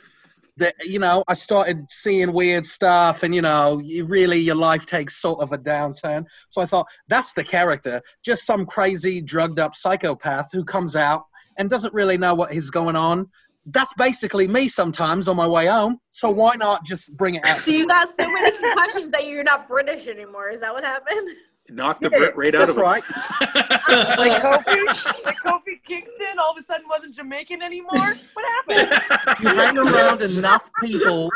That you know, I started seeing weird stuff, and you know, you really your life takes sort of a downturn. So I thought that's the character, just some crazy drugged up psychopath who comes out and doesn't really know what is going on. That's basically me sometimes on my way home. So why not just bring it out? so you got so many concussions that you're not British anymore. Is that what happened? Knock the Brit right out That's of him. right. Like Kofi, like Kofi Kingston, all of a sudden wasn't Jamaican anymore. What happened? you hang around enough people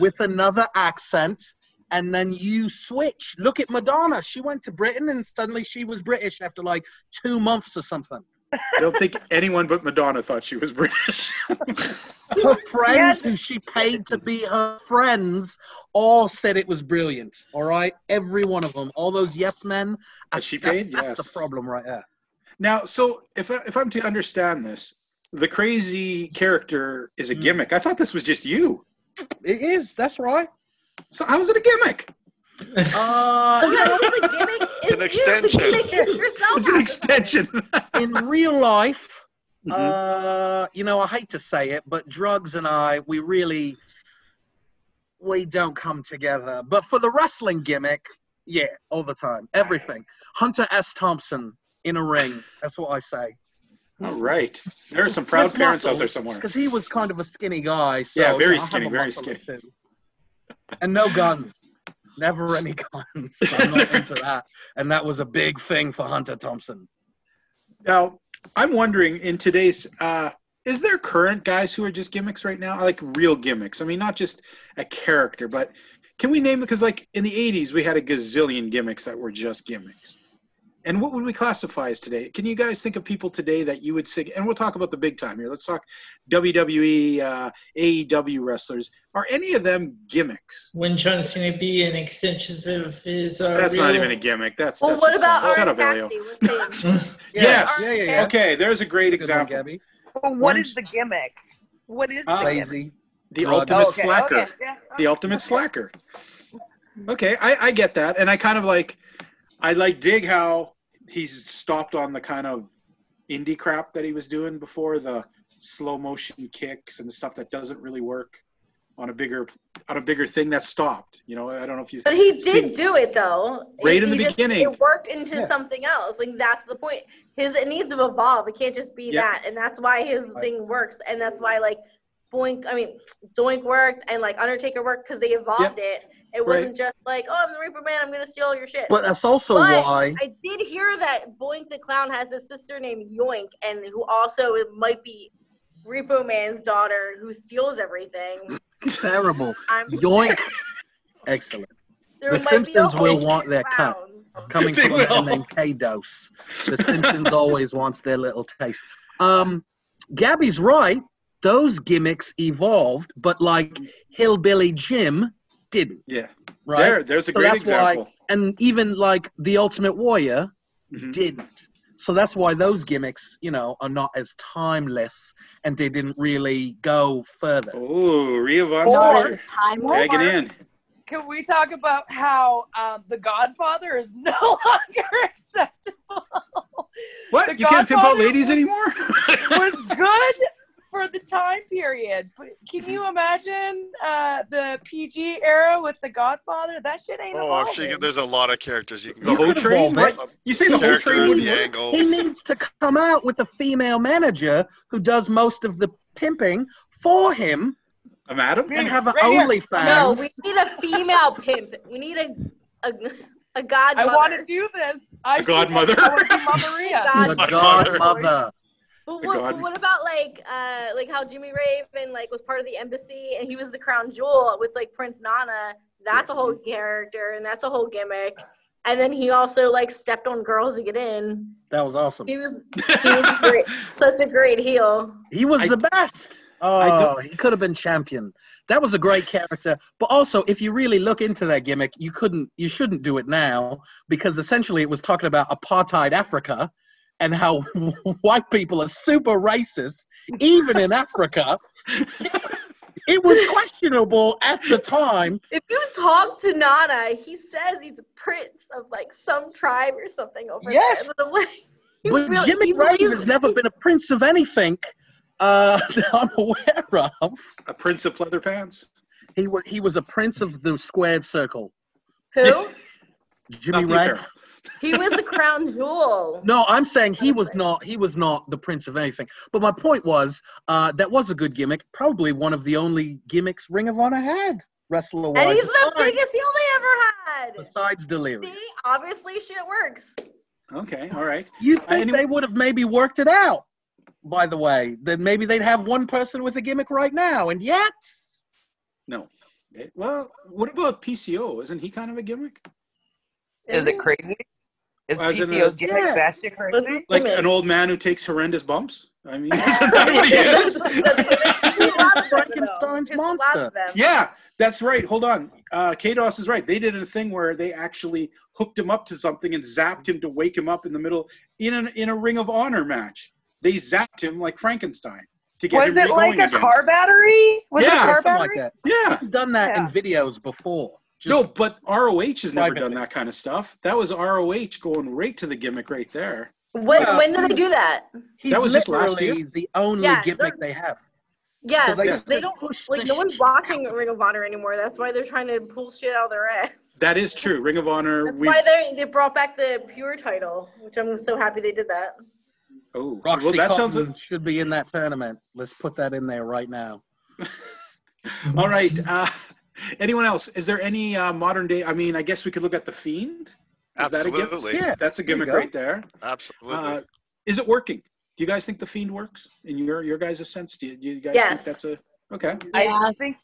with another accent and then you switch. Look at Madonna. She went to Britain and suddenly she was British after like two months or something. I don't think anyone but Madonna thought she was British. Her friends who she paid to be her friends all said it was brilliant. All right, every one of them, all those yes men. Has she that's- paid? That's, Yes. the problem right there. Now, so if I, if I'm to understand this, the crazy character is a mm. gimmick. I thought this was just you. It is. That's right. So how is it a gimmick? Uh, you know, Sometimes it's a gimmick. It's an you. extension. The gimmick is yourself. It's an half the time. extension. in real life, Mhm. uh, you know, I hate to say it, but drugs and I, we really, we don't come together. But for the wrestling gimmick, yeah, all the time, everything. Hunter S. Thompson in a ring. That's what I say. All right. There are some proud With parents out there somewhere. Because he was kind of a skinny guy. So, Yeah, very you know, skinny, very skinny. two. And no guns. Never any guns. I'm not into that. And that was a big thing for Hunter Thompson. Now, I'm wondering in today's, uh, is there current guys who are just gimmicks right now? Like real gimmicks. I mean, not just a character, but can we name it? Because like in the 80s, we had a gazillion gimmicks that were just gimmicks. And what would we classify as today? Can you guys think of people today that you would say, and we'll talk about the big time here. Let's talk WWE, uh, AEW wrestlers. Are any of them gimmicks? When John Cena be an extension of his. Uh, That's not even a gimmick. That's Well, that's what just about something. Shut Orange up, Elio. Cassidy? Let's Yes. Yeah, yeah, yeah. Okay, there's a great Good one, example. Gabby. Well, what Orange- is the gimmick? What is the Uh, gimmick? Lazy. The Drug. ultimate Oh, okay, slacker. okay, yeah, the ultimate slacker. Okay, I, I get that, and I kind of like, I like dig how he's stopped on the kind of indie crap that he was doing before the slow motion kicks and the stuff that doesn't really work on a bigger on a bigger thing that stopped. You know, I don't know if you. But he did do it though. Right It- in the he just- beginning. it worked into Yeah. something else. Like that's the point. His it needs to evolve. It can't just be Yep. that, and that's why his Right. thing works, and that's why like Boink. I mean, Doink worked, and like Undertaker worked because they evolved it. It Right. wasn't just like, oh, I'm the Reaper Man. I'm gonna steal all your shit. But that's also But why. I did hear that Boink the Clown has a sister named Yoink, and who also it might be Repo Man's daughter who steals everything. Terrible. I'm Yoink. Excellent. There The might Simpsons be a will want their cut. Coming They from a man named K Dose. The Simpsons always wants their little taste. Um, Gabby's right. Those gimmicks evolved, but like Hillbilly Jim didn't. Yeah, Right. there, there's a So great that's why- example. and even like the Ultimate Warrior Mhm. didn't. So that's why those gimmicks, you know, are not as timeless, and they didn't really go further. Oh, Rhea Von Not Slasher, as timeless. tag it in. Can we talk about how um, the Godfather is no longer acceptable? What? The you can't pimp out ladies anymore? was good for the time period, but can you imagine uh, the PG era with the Godfather? That shit ain't Oh, evolving. actually, there's a lot of characters you can the go whole could train? evolve What? You say the whole train characters, the angles. He needs to come out with a female manager who does most of the pimping for him A madam? and have an Right here. OnlyFans. No, we need a female pimp. We need a a godmother. I want to do this. I should- godmother? I want Mama Maria. God- the godmother. But what, but what about like uh like how Jimmy Rave like was part of the embassy and he was the crown jewel with like Prince Nana. That's a whole character and that's a whole gimmick. And then he also like stepped on girls to get in. That was awesome. He was he was great, such a great heel. He was I- the best. I Oh, don't- he could have been champion. That was a great character. But also, if you really look into that gimmick, you couldn't, you shouldn't do it now because essentially it was talking about apartheid Africa and how white people are super racist, even in Africa. It was questionable at the time. If you talk to Nana, he says he's a prince of like some tribe or something over Yes. there. But I'm like, But really- Jimmy he Rave believes has never been a prince of anything uh, that I'm aware of. A prince of leather pants? He was he was a prince of the squared circle. Who? Jimmy Not the Rave. Apparel. He was the crown jewel. No, I'm saying he was not. He was not the prince of anything. But my point was, uh, that was a good gimmick. Probably one of the only gimmicks Ring of Honor had wrestler wise. And he's the biggest heel they ever had. Besides Delirious, See, obviously shit works. Okay, all right. you Uh, think anyway- they would have maybe worked it out? By the way, then maybe they'd have one person with a gimmick right now, and yet No. Eh, Well, what about PCO? Isn't he kind of a gimmick? Is it crazy? Is As in PCO's a- gimmick Yeah. batshit crazy? Like an old man who takes horrendous bumps. I mean, isn't that what he is? Frankenstein's Just a lot monster. Yeah, that's right. Hold on. Uh, Kados is right. They did a thing where they actually hooked him up to something and zapped him to wake him up in the middle in an, in a Ring of Honor match. They zapped him like Frankenstein to get Was him it like a again. car battery? Was it Yeah, a car battery? like that. Yeah. He's done that in videos before. Just No, but ROH has never done that kind of stuff. That was ROH going right to the gimmick right there. When, Yeah. when did they do that? he's that was just last literally the only Yeah, gimmick they're- they have. Yeah, they because they don't push like the no one's shit watching Ring of Honor anymore. That's why they're trying to pull shit out of their ass. That is true. Ring of Honor. That's why they they brought back the pure title, which I'm so happy they did that. oh, Roxy well, that sounds. Cotton should be in that tournament. Let's put that in there right now. All right. Uh, anyone else? Is there any uh, modern day? I mean, I guess we could look at the Fiend. Is that a gimmick? Yeah, That's a gimmick go. right there. Absolutely. Uh, is it working? Do you guys think the Fiend works in your your guys' sense? Do you, do you guys Yes. think that's a okay? I think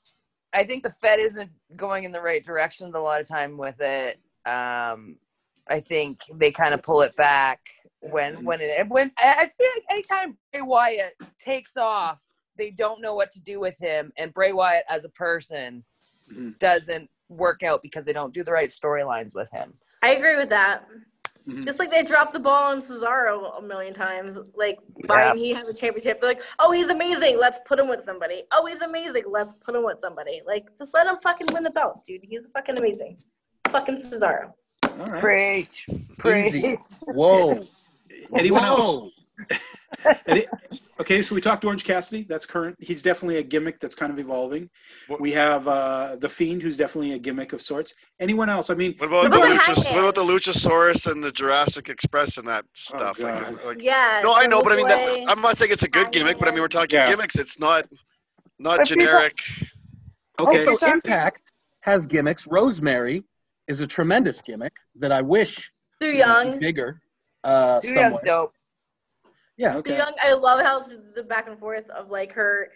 I think the Fed isn't going in the right direction a lot of time with it. Um, I think they kind of pull it back when when it when I I feel like anytime Bray Wyatt takes off, they don't know what to do with him, and Bray Wyatt as a person Mhm. doesn't work out because they don't do the right storylines with him. I agree with that. Mhm. Just like they dropped the ball on Cesaro a million times. Like, why Yeah. didn't he have a championship? They're like, oh, he's amazing. Let's put him with somebody. Oh, he's amazing. Let's put him with somebody. Like, just let him fucking win the belt, dude. He's fucking amazing. It's fucking Cesaro. All right. Preach, preach. Easy. Whoa. Anyone else? Whoa. Any- okay, so we talked Orange Cassidy. That's current. He's definitely a gimmick that's kind of evolving. What- We have uh, the Fiend, who's definitely a gimmick of sorts. Anyone else? I mean, What about, What the about the Luchas- what about the Luchasaurus and the Jurassic Express and that stuff? like, is- like- Yeah. no, I know, but I mean, that, Double J. I'm not saying it's a good gimmick, but I mean, we're talking Yeah. gimmicks. It's not not But if you're generic. okay. Also, Impact has gimmicks. Rosemary is a tremendous gimmick that I wish Too would be young. bigger. Uh, Too young, somewhere. dope. Yeah. Too okay. young. I love how it's the back and forth of like her.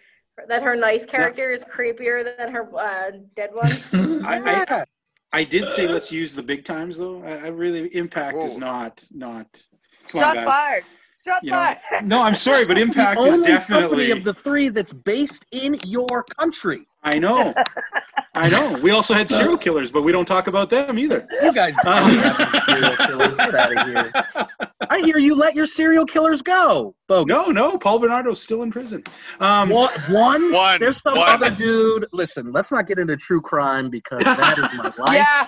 That her nice character is creepier than her uh, dead one. I, I, I did say let's use the big times though. I, I really Impact is Whoa. not not. Come on, Shots guys. fired. Shots You know, fired. No, I'm sorry, but the Impact is only company definitely. of the three that's based in your country. I know. I know. We also had serial killers, but we don't talk about them either. You guys don't have serial killers. Get out of here. I hear you let your serial killers go. Bogus. No, no. Paul Bernardo's still in prison. Um, One, one, One, there's some one. other dude. Listen, let's not get into true crime because that is my life.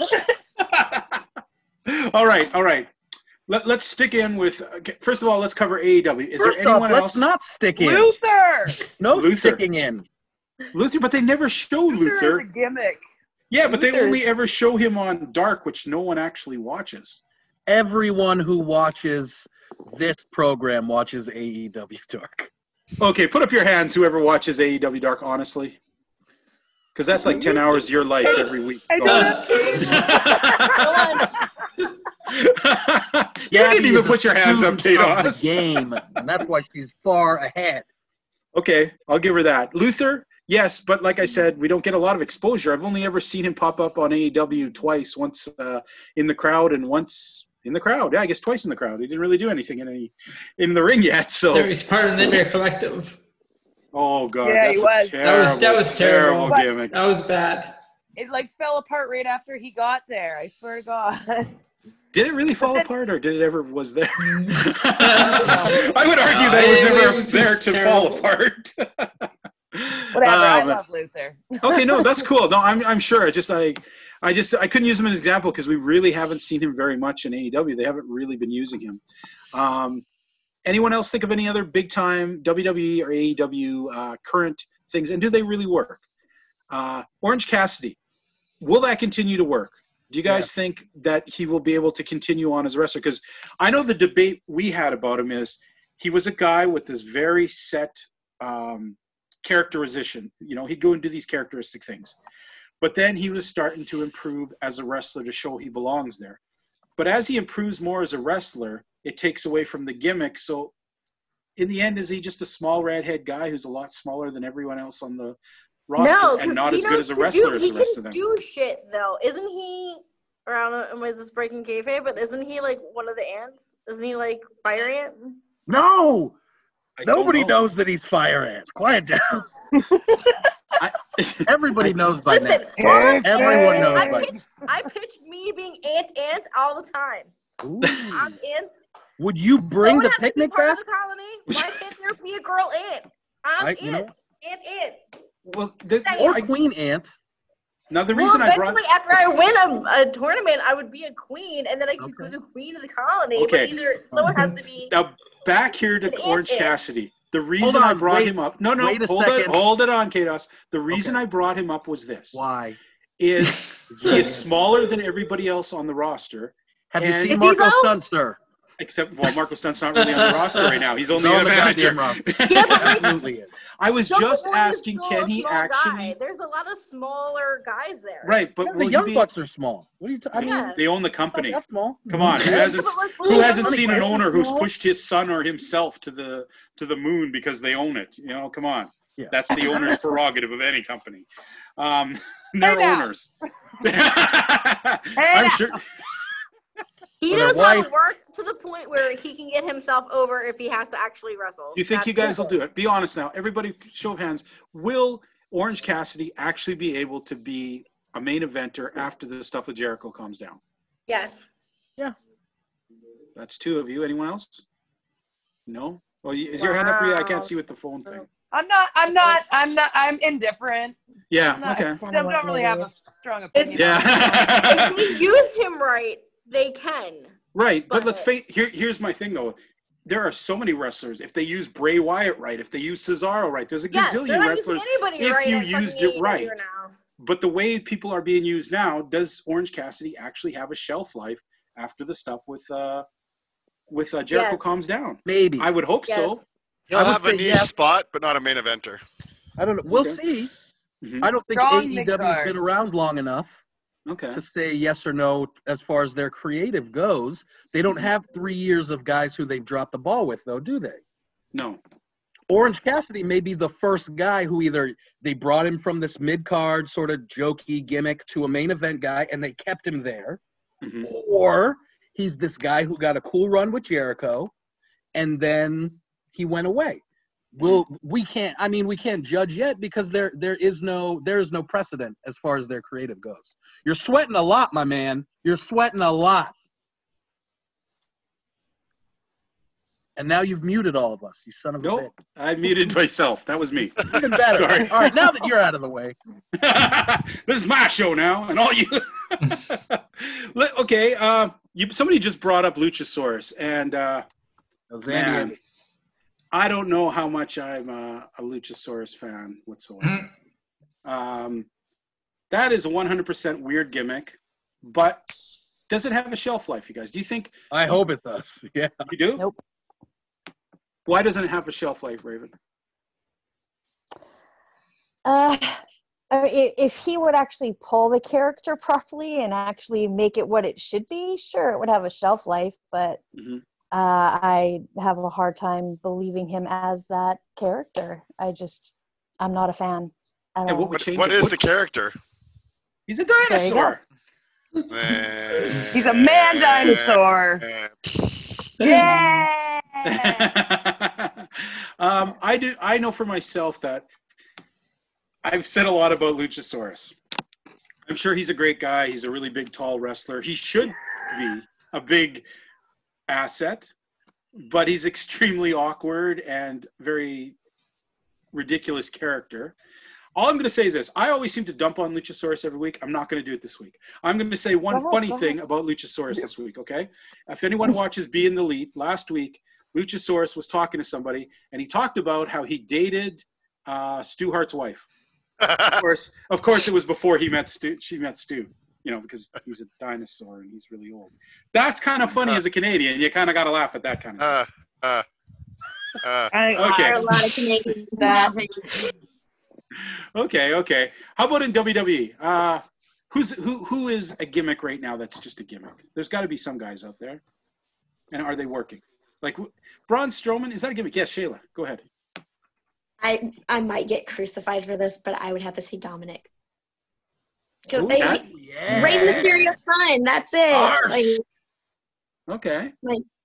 Yeah. all right, all right. Let, let's stick in with. okay, First of all, let's cover AEW. Is First there off, anyone let's else? not stick in. Luther. No Luther. sticking in. Luther, but they never show Luther Luther. is a gimmick. Yeah, but they only is- ever show him on Dark, which no one actually watches. Everyone who watches this program watches AEW Dark. Okay, put up your hands, whoever watches AEW Dark, honestly. Because that's like 10 hours of your life every week. I you don't didn't even put your hands up, student of the game, and that's why she's far ahead. Okay, I'll give her that. Luther, yes, but like I said, we don't get a lot of exposure. I've only ever seen him pop up on AEW twice, once uh, in the crowd and once in the crowd. Yeah, I guess twice in the crowd. He didn't really do anything in any in the ring yet. So, There, he's part of the Nightmare Collective. oh god, Yeah, that's he a was. That was- that was terrible. But- gimmick. That was bad. It like fell apart right after he got there. I swear to God. Did it really fall then- apart, or did it ever was there? I would argue that it was never it was there to terrible. fall apart. Whatever. I Um, love Luther. okay, no, that's cool. No, I'm I'm sure. I just I I just I couldn't use him as an example because we really haven't seen him very much in AEW. They haven't really been using him. Um, anyone else think of any other big time WWE or AEW uh, current things, and do they really work? Uh, Orange Cassidy, will that continue to work? Do you guys think that he will be able to continue on as a wrestler? Because I know the debate we had about him is he was a guy with this very set um, characterization. You know, he'd go and do these characteristic things. But then he was starting to improve as a wrestler to show he belongs there. But as he improves more as a wrestler, it takes away from the gimmick. So in the end, is he just a small redhead guy who's a lot smaller than everyone else on the roster no, and not as good as a wrestler do, as the rest of them? do shit though, isn't he? around am I just breaking kayfabe? But isn't he like one of the ants? Isn't he like fire ant? No, I nobody know. knows that he's Fire Ant. Quiet down. I- Everybody knows by Listen, now. all I'm Everyone is knows I by pitch, I pitch me being ant ant all the time. Ooh. I'm ant. Would you bring no the one has to be picnic part of basket? the colony. Why can't there be a girl ant? I'm I- ant. you know- Ant ant. well, the, Or I, Queen Ant? now the Well, reason I brought eventually, after I win a, a tournament, I would be a queen, and then I could Okay. be the queen of the colony. Okay. But either someone has to be. now back here to An Orange ant-ant. Cassidy. The reason I brought wait- him up. No, no, wait a hold it, hold it on, Kados. The reason Okay. I brought him up was this: Why? is he is smaller than everybody else on the roster, Have you seen Is he Marco though? Stunt, sir? except well, Marco Stunt's not really on the roster right now. He's only No, a the manager. goddamn roster. Yeah, but Absolutely is. I was Jungle just Boy asking, can he actually? Guy. There's a lot of smaller guys there. Right, but Yeah, the he Young be- Bucks are small. What are you? T- I mean, Yeah. they own the company. that small. Come on, who hasn't like, who hasn't seen an owner who's pushed his son or himself to the to the moon because they own it? You know, come on. Yeah. That's the owner's prerogative of any company. Um, they're owners. I'm sure. He With her knows how to work to the point where he can get himself over if he has to actually wrestle. You think That's you guys the will do it? Be honest now. Everybody, show of hands. Will Orange Cassidy actually be able to be a main eventer after the stuff with Jericho calms down? Yes. Yeah. That's two of you. Anyone else? No. Well, you- is your hand up? Yeah, I can't see with the phone thing. I'm not. I'm not. I'm not. I'm indifferent. Yeah. I'm not, Okay. I don't, don't really have a strong opinion. Yeah. if they use him right, they can. Right, but let's face. Here, here's my thing though. There are so many wrestlers. If they use Bray Wyatt right, if they use Cesaro right, there's a Yeah, gazillion they're using wrestlers. anybody if right you used it right. Now. But the way people are being used now, does Orange Cassidy actually have a shelf life after the stuff with uh with uh, Jericho Yes. calms down? Maybe. I would hope Yes. so. He'll I have a say niche yes. spot, but not a main eventer. I don't know. We'll Okay. see. Mhm. I don't think AEW has been around long enough Okay. to say yes or no as far as their creative goes. They don't have three years of guys who they've dropped the ball with, though, do they? No. Orange Cassidy may be the first guy who either they brought him from this mid card sort of jokey gimmick to a main event guy and they kept him there, Mhm. or he's this guy who got a cool run with Jericho and then he went away. Well, we can't. I mean, we can't judge yet because there there is no there is no precedent as far as their creative goes. You're sweating a lot, my man. You're sweating a lot. And now you've muted all of us, you son of a Nope. I muted myself. That was me. Even better. Sorry. All right, now that you're out of the way. this is my show now, and all you. Okay, uh, you somebody just brought up Luchasaurus, and uh, Zandy man, Andy. I don't know how much I'm a, a Luchasaurus fan whatsoever. um, that is a 100% weird gimmick, but does it have a shelf life, you guys? Do you think I hope it does. Yeah. you do? Nope. Why doesn't it have a shelf life, Raven? Uh, I mean, i- if he would actually pull the character properly and actually make it what it should be, sure, it would have a shelf life. But Mhm. Uh, I have a hard time believing him as that character. I just, I'm not a fan at And all. what would What, change what it? is What- the character? He's a dinosaur. He's a man dinosaur. Yeah. um, I do. I know for myself that I've said a lot about Luchasaurus. I'm sure he's a great guy. He's a really big, tall wrestler. He should be a big asset, but he's extremely awkward and very ridiculous character. All I'm going to say is this: I always seem to dump on Luchasaurus every week. I'm not going to do it this week. I'm going to say one ahead, funny thing about Luchasaurus this week. Okay, if anyone watches Being the Elite last week, Luchasaurus was talking to somebody, and he talked about how he dated uh, Stu Hart's wife. Of course, of course, it was before he met Stu. She met Stu. You know, because he's a dinosaur and he's really old. That's kind of funny as a Canadian. You kind of got to laugh at that kind of. uh, uh, uh, I, Okay. There a lot of Canadians laughing. Okay, okay. How about in WWE? Uh, who's who? Who is a gimmick right now? That's just a gimmick. There's got to be some guys out there. And are they working? Like wh- Braun Strowman, is that a gimmick? Yes, Shayla, go ahead. I I might get crucified for this, but I would have to say Dominik. Ooh, I- that- Yeah. Rey Mysterio's son. That's it. Arsh. Like, Okay.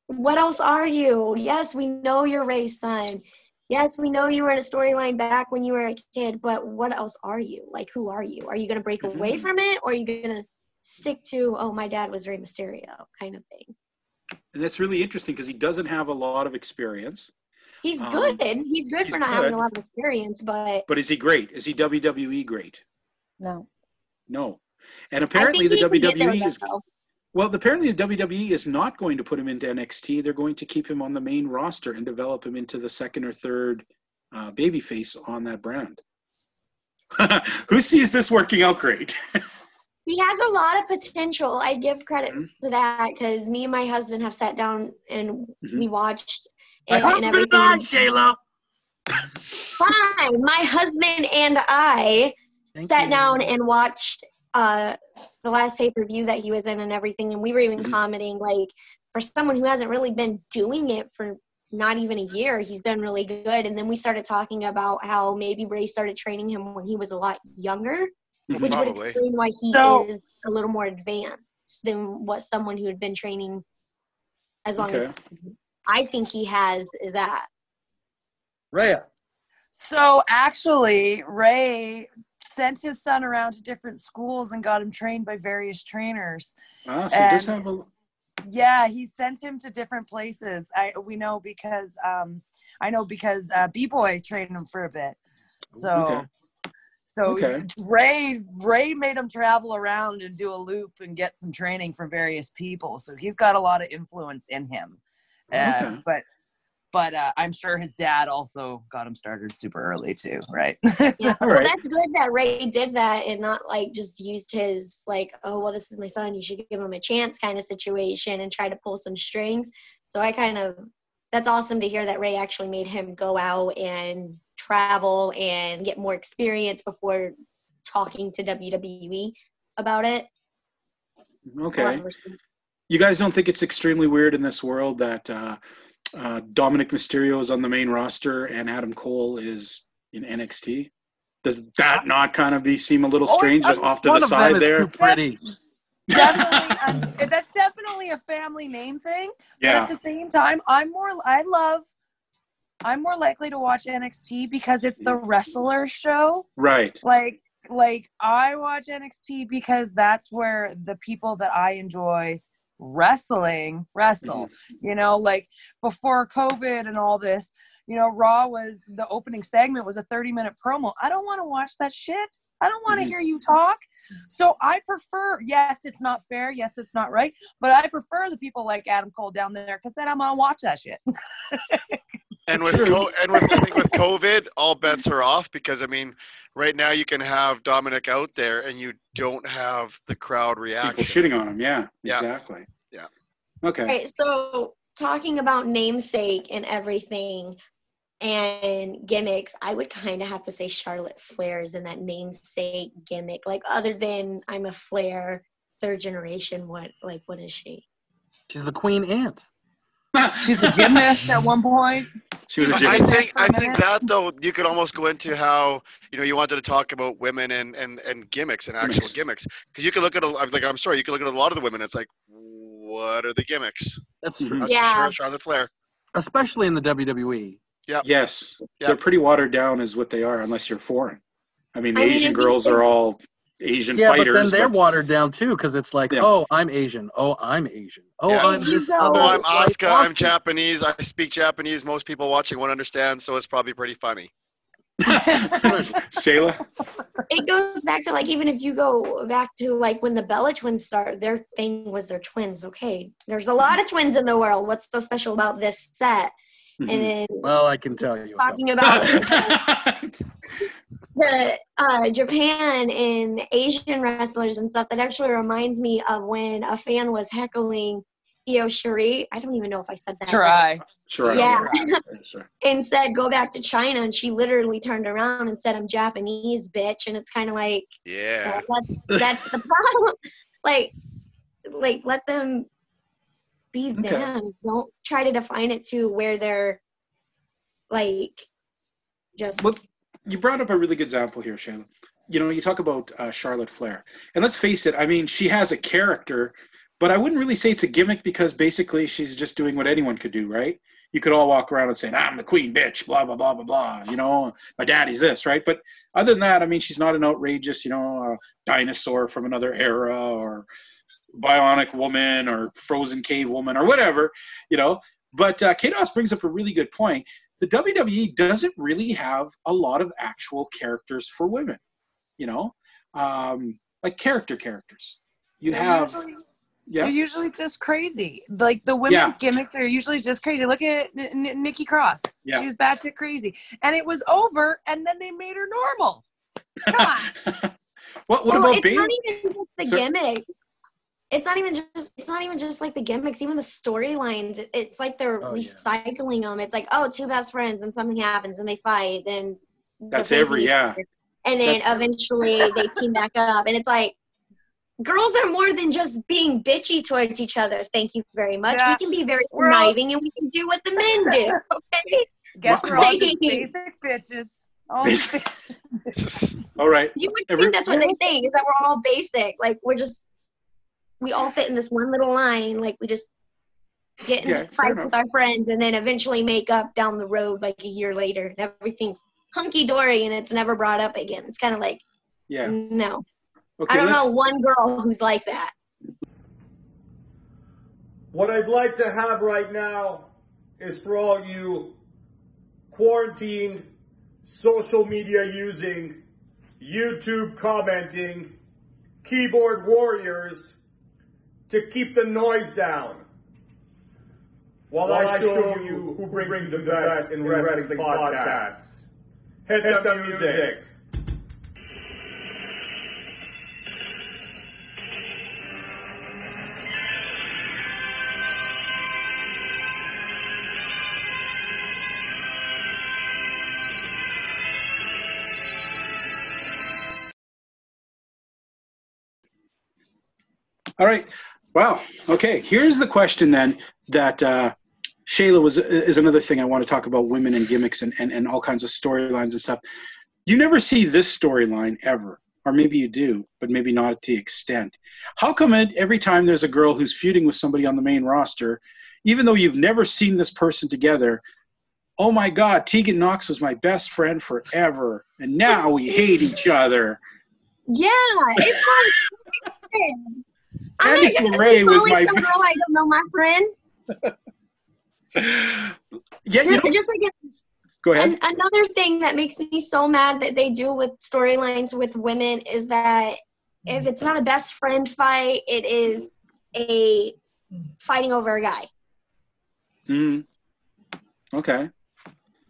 what else are you? Yes, we know you're Rey's son. Yes, we know you were in a storyline back when you were a kid, but what else are you? Like, who are you? Are you going to break away Mhm. from it or are you going to stick to, oh, my dad was Rey Mysterio kind of thing? And that's really interesting because he doesn't have a lot of experience. He's Um, good. He's good he's for not having a lot of experience, but But is he great? Is he WWE great? No. No. And apparently the he can get there, WWE is though. well, apparently the WWE is not going to put him into NXT. They're going to keep him on the main roster and develop him into the second or third uh, babyface on that brand. Who sees this working out great? He has a lot of potential. I give credit Mhm. to that because me and my husband have sat down and Mhm. we watched My and, and everything. I, Shayla. Fine. My husband and I Thank sat you. down and watched uh, the last pay per view that he was in and everything, and we were even Mhm. commenting like, for someone who hasn't really been doing it for not even a year, he's done really good. And then we started talking about how maybe Rey started training him when he was a lot younger, Mhm. which would explain why he So- is a little more advanced than what someone who had been training as long Okay. as I think he has is at. Rhea. So actually, Rey sent his son around to different schools and got him trained by various trainers. Ah, so he does have a Yeah, he sent him to different places. I we know because um I know because uh, B Boy trained him for a bit. So Okay. so Okay. Rey Rey made him travel around and do a loop and get some training from various people. So he's got a lot of influence in him. Uh, Okay. But but uh, I'm sure his dad also got him started super early too, right? Yeah, well, right. that's good that Rey did that and not like just used his like, oh well, this is my son, you should give him a chance kind of situation and try to pull some strings. So I kind of, that's awesome to hear that Rey actually made him go out and travel and get more experience before talking to WWE about it. Okay. You guys don't think it's extremely weird in this world that uh, uh, Dominik Mysterio is on the main roster and Adam Cole is in NXT? Does that not kind of be seem a little Oh, strange uh, off to One the of them side is there? too pretty. definitely a, that's definitely a family name thing but Yeah. at the same time i'm more i love i'm more likely to watch nxt because it's the wrestler show Right. like like i watch nxt because that's where the people that i enjoy wrestling wrestle you know like before covid and all this you know raw was the opening segment was a 30 minute promo. I don't want to watch that shit i don't want to Mhm. hear you talk so i prefer yes it's not fair yes it's not right but i prefer the people like adam cole down there because then i'm gonna watch that shit And with co- and with I think with COVID, all bets are off because I mean, right now you can have Dominik out there and you don't have the crowd reacting. People reaction. shitting on him. Yeah. Yeah. Exactly. Yeah. Okay. Okay, so talking about namesake and everything and gimmicks, I would kind of have to say Charlotte Flair's is in that namesake gimmick. Like, other than I'm a Flair third generation, what like what is she? She's the queen ant. she's a gymnast at one point she was a gymnast. I think for a I think that though you could almost go into how you know you wanted to talk about women and and, and gimmicks and actual Gimmicks. gimmicks because you could look at a, like I'm sorry you could look at a lot of the women it's like what are the gimmicks? That's true. That's Yeah. Char- Charlotte Flair. Especially in the E. WWE. Yes. Yeah. They're pretty watered down, is what they are, unless you're foreign. I mean, the I Asian if you girls are all Asian Yeah, but fighters. then they're but- watered down too because it's like, Yeah. oh, I'm Asian. Oh, I'm Asian. Oh, Yeah. I'm If you this. go- Oh, I'm like I'm Japanese. I speak Japanese. Most people watching won't understand, so it's probably pretty funny. Shayla? It goes back to like even if you go back to like when the Bella twins started, their thing was their twins. Okay, there's a lot of twins in the world. What's so special about this set? And then Well, I can tell you. talking about the uh, Japan and Asian wrestlers and stuff, that actually reminds me of when a fan was heckling Io Shirai. I don't even know if I said that. try sure. Yeah. Sure. And said, go back to China. And she literally turned around and said, I'm Japanese, bitch. And it's kind of like, Yeah. uh, that's, that's the problem. like, like, let them be Okay. them. Don't try to define it to where they're like just. Well, you brought up a really good example here, Shayla. you know, you talk about uh, Charlotte Flair, and let's face it. I mean, she has a character, but I wouldn't really say it's a gimmick because basically she's just doing what anyone could do, right? You could all walk around and say, "I'm the queen, bitch," blah blah blah blah blah. You know, my daddy's this, right? But other than that, I mean, she's not an outrageous, you know, uh, dinosaur from another era or bionic woman or frozen cave woman or whatever, you know. But uh, Kados brings up a really good point. The WWE doesn't really have a lot of actual characters for women, you know, um, like character characters. You They're have, usually- yeah, They're usually just crazy. Like the women's gimmicks are usually just crazy. Look at N- N- Nikki Cross. Yeah. She was batshit crazy, and it was over, and then they made her normal. Come on. what what well, about it's Bayley? not even just the Sir? gimmicks. It's not even just. It's not even just like the gimmicks. Even the storylines. It's like they're Oh, yeah. recycling them. It's like, oh, two best friends, and something happens, and they fight, and That's every yeah. and then That's- eventually they team back up and it's like girls are more than just being bitchy towards each other thank you very much Yeah. we can be very We're all- and we can do what the men do okay Guess we're all just basic bitches. All Basic- basic. All right. you would Every- think that's what they think is that we're all basic like we're just we all fit in this one little line like we just get into Yeah, fights uh-huh. with our friends and then eventually make up down the road like a year later and everything's hunky-dory and it's never brought up again it's kind of like Yeah. no Okay. i don't let's- know one girl who's like that What I'd like to have right now is for all you quarantined, social media using, YouTube commenting, keyboard warriors to keep the noise down. While, I, show, you who brings, the best in wrestling, podcasts. Hit up the music. All right. Wow. Okay. Here's the question then that uh, Shayla was is another thing I want to talk about women and gimmicks and, and, and all kinds of storylines and stuff. You never see this storyline ever, or maybe you do, but maybe not at the extent. How come it, every time there's a girl who's feuding with somebody on the main roster, even though you've never seen this person together, oh my God, Tegan Nox was my best friend forever, and now we hate each other. Yeah, it's like Candice not LeRae was my some girl I don't know my friend. Yeah, you Just, know, just like go ahead. an, another thing that makes me so mad that they do with storylines with women is that if it's not a best friend fight, it is a fighting over a guy. Mm. Okay.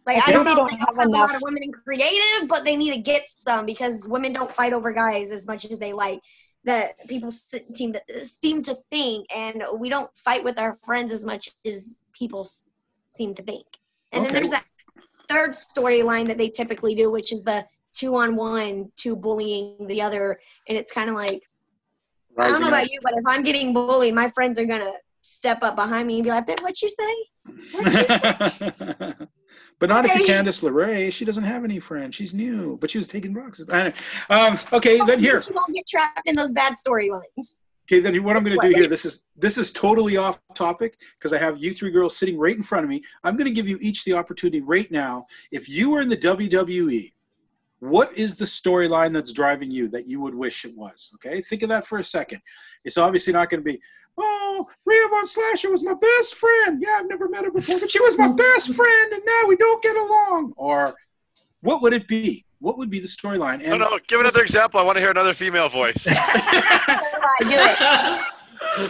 Like I I, don't they know don't if they have have a lot of women in creative, but they need to get some because women don't fight over guys as much as they like. That people seem to seem to think, and we don't fight with our friends as much as people seem to think. And then there's that third storyline that they typically do, which is the two on one, two bullying the other, and it's kind of like I don't know Rising about up. you, but if I'm getting bullied, my friends are gonna step up behind me and be like, "Bitch, what you say?" but not if you're. Candice LeRae. She doesn't have any friends. She's new, but she was taking boxes. Um, okay, then here. She won't get trapped in those bad storylines. Okay, then what I'm going to do here. This is this is totally off topic because I have you three girls sitting right in front of me. I'm going to give you each the opportunity right now. If you were in the WWE, what is the storyline that's driving you that you would wish it was? Okay, think of that for a second. It's obviously not going to be. Oh, Rhea Von Slasher was my best friend. Yeah, I've never met her before, but she was my best friend, and now we don't get along. Or what would it be? What would be the storyline? No, no. Give another example. I want to hear another female voice. do it.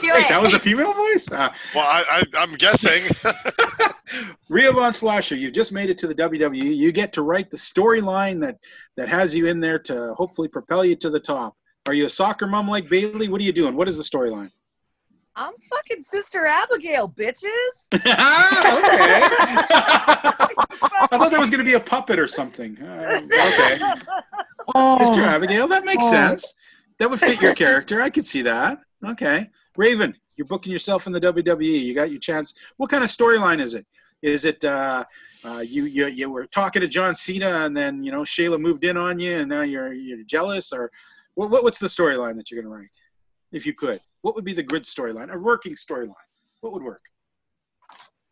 Do Wait, it. that was a female voice? Ah. well, I, I, I'm guessing. Rhea Von Slasher, you've just made it to the WWE. You get to write the storyline that that has you in there to hopefully propel you to the top. Are you a soccer mom like Bayley? What are you doing? What is the storyline? I'm fucking Sister Abigail, bitches. Ah, okay. I thought there was going to be a puppet or something. Uh, okay, Sister Abigail, that makes Oh. sense. That would fit your character. I could see that. Okay, Raven, you're booking yourself in the WWE. You got your chance. What kind of storyline is it? Is it uh, uh, you, you you were talking to John Cena and then you know Shayla moved in on you and now you're you're jealous or what, what what's the storyline that you're gonna write if you could? What would be the grid storyline, a working storyline? What would work?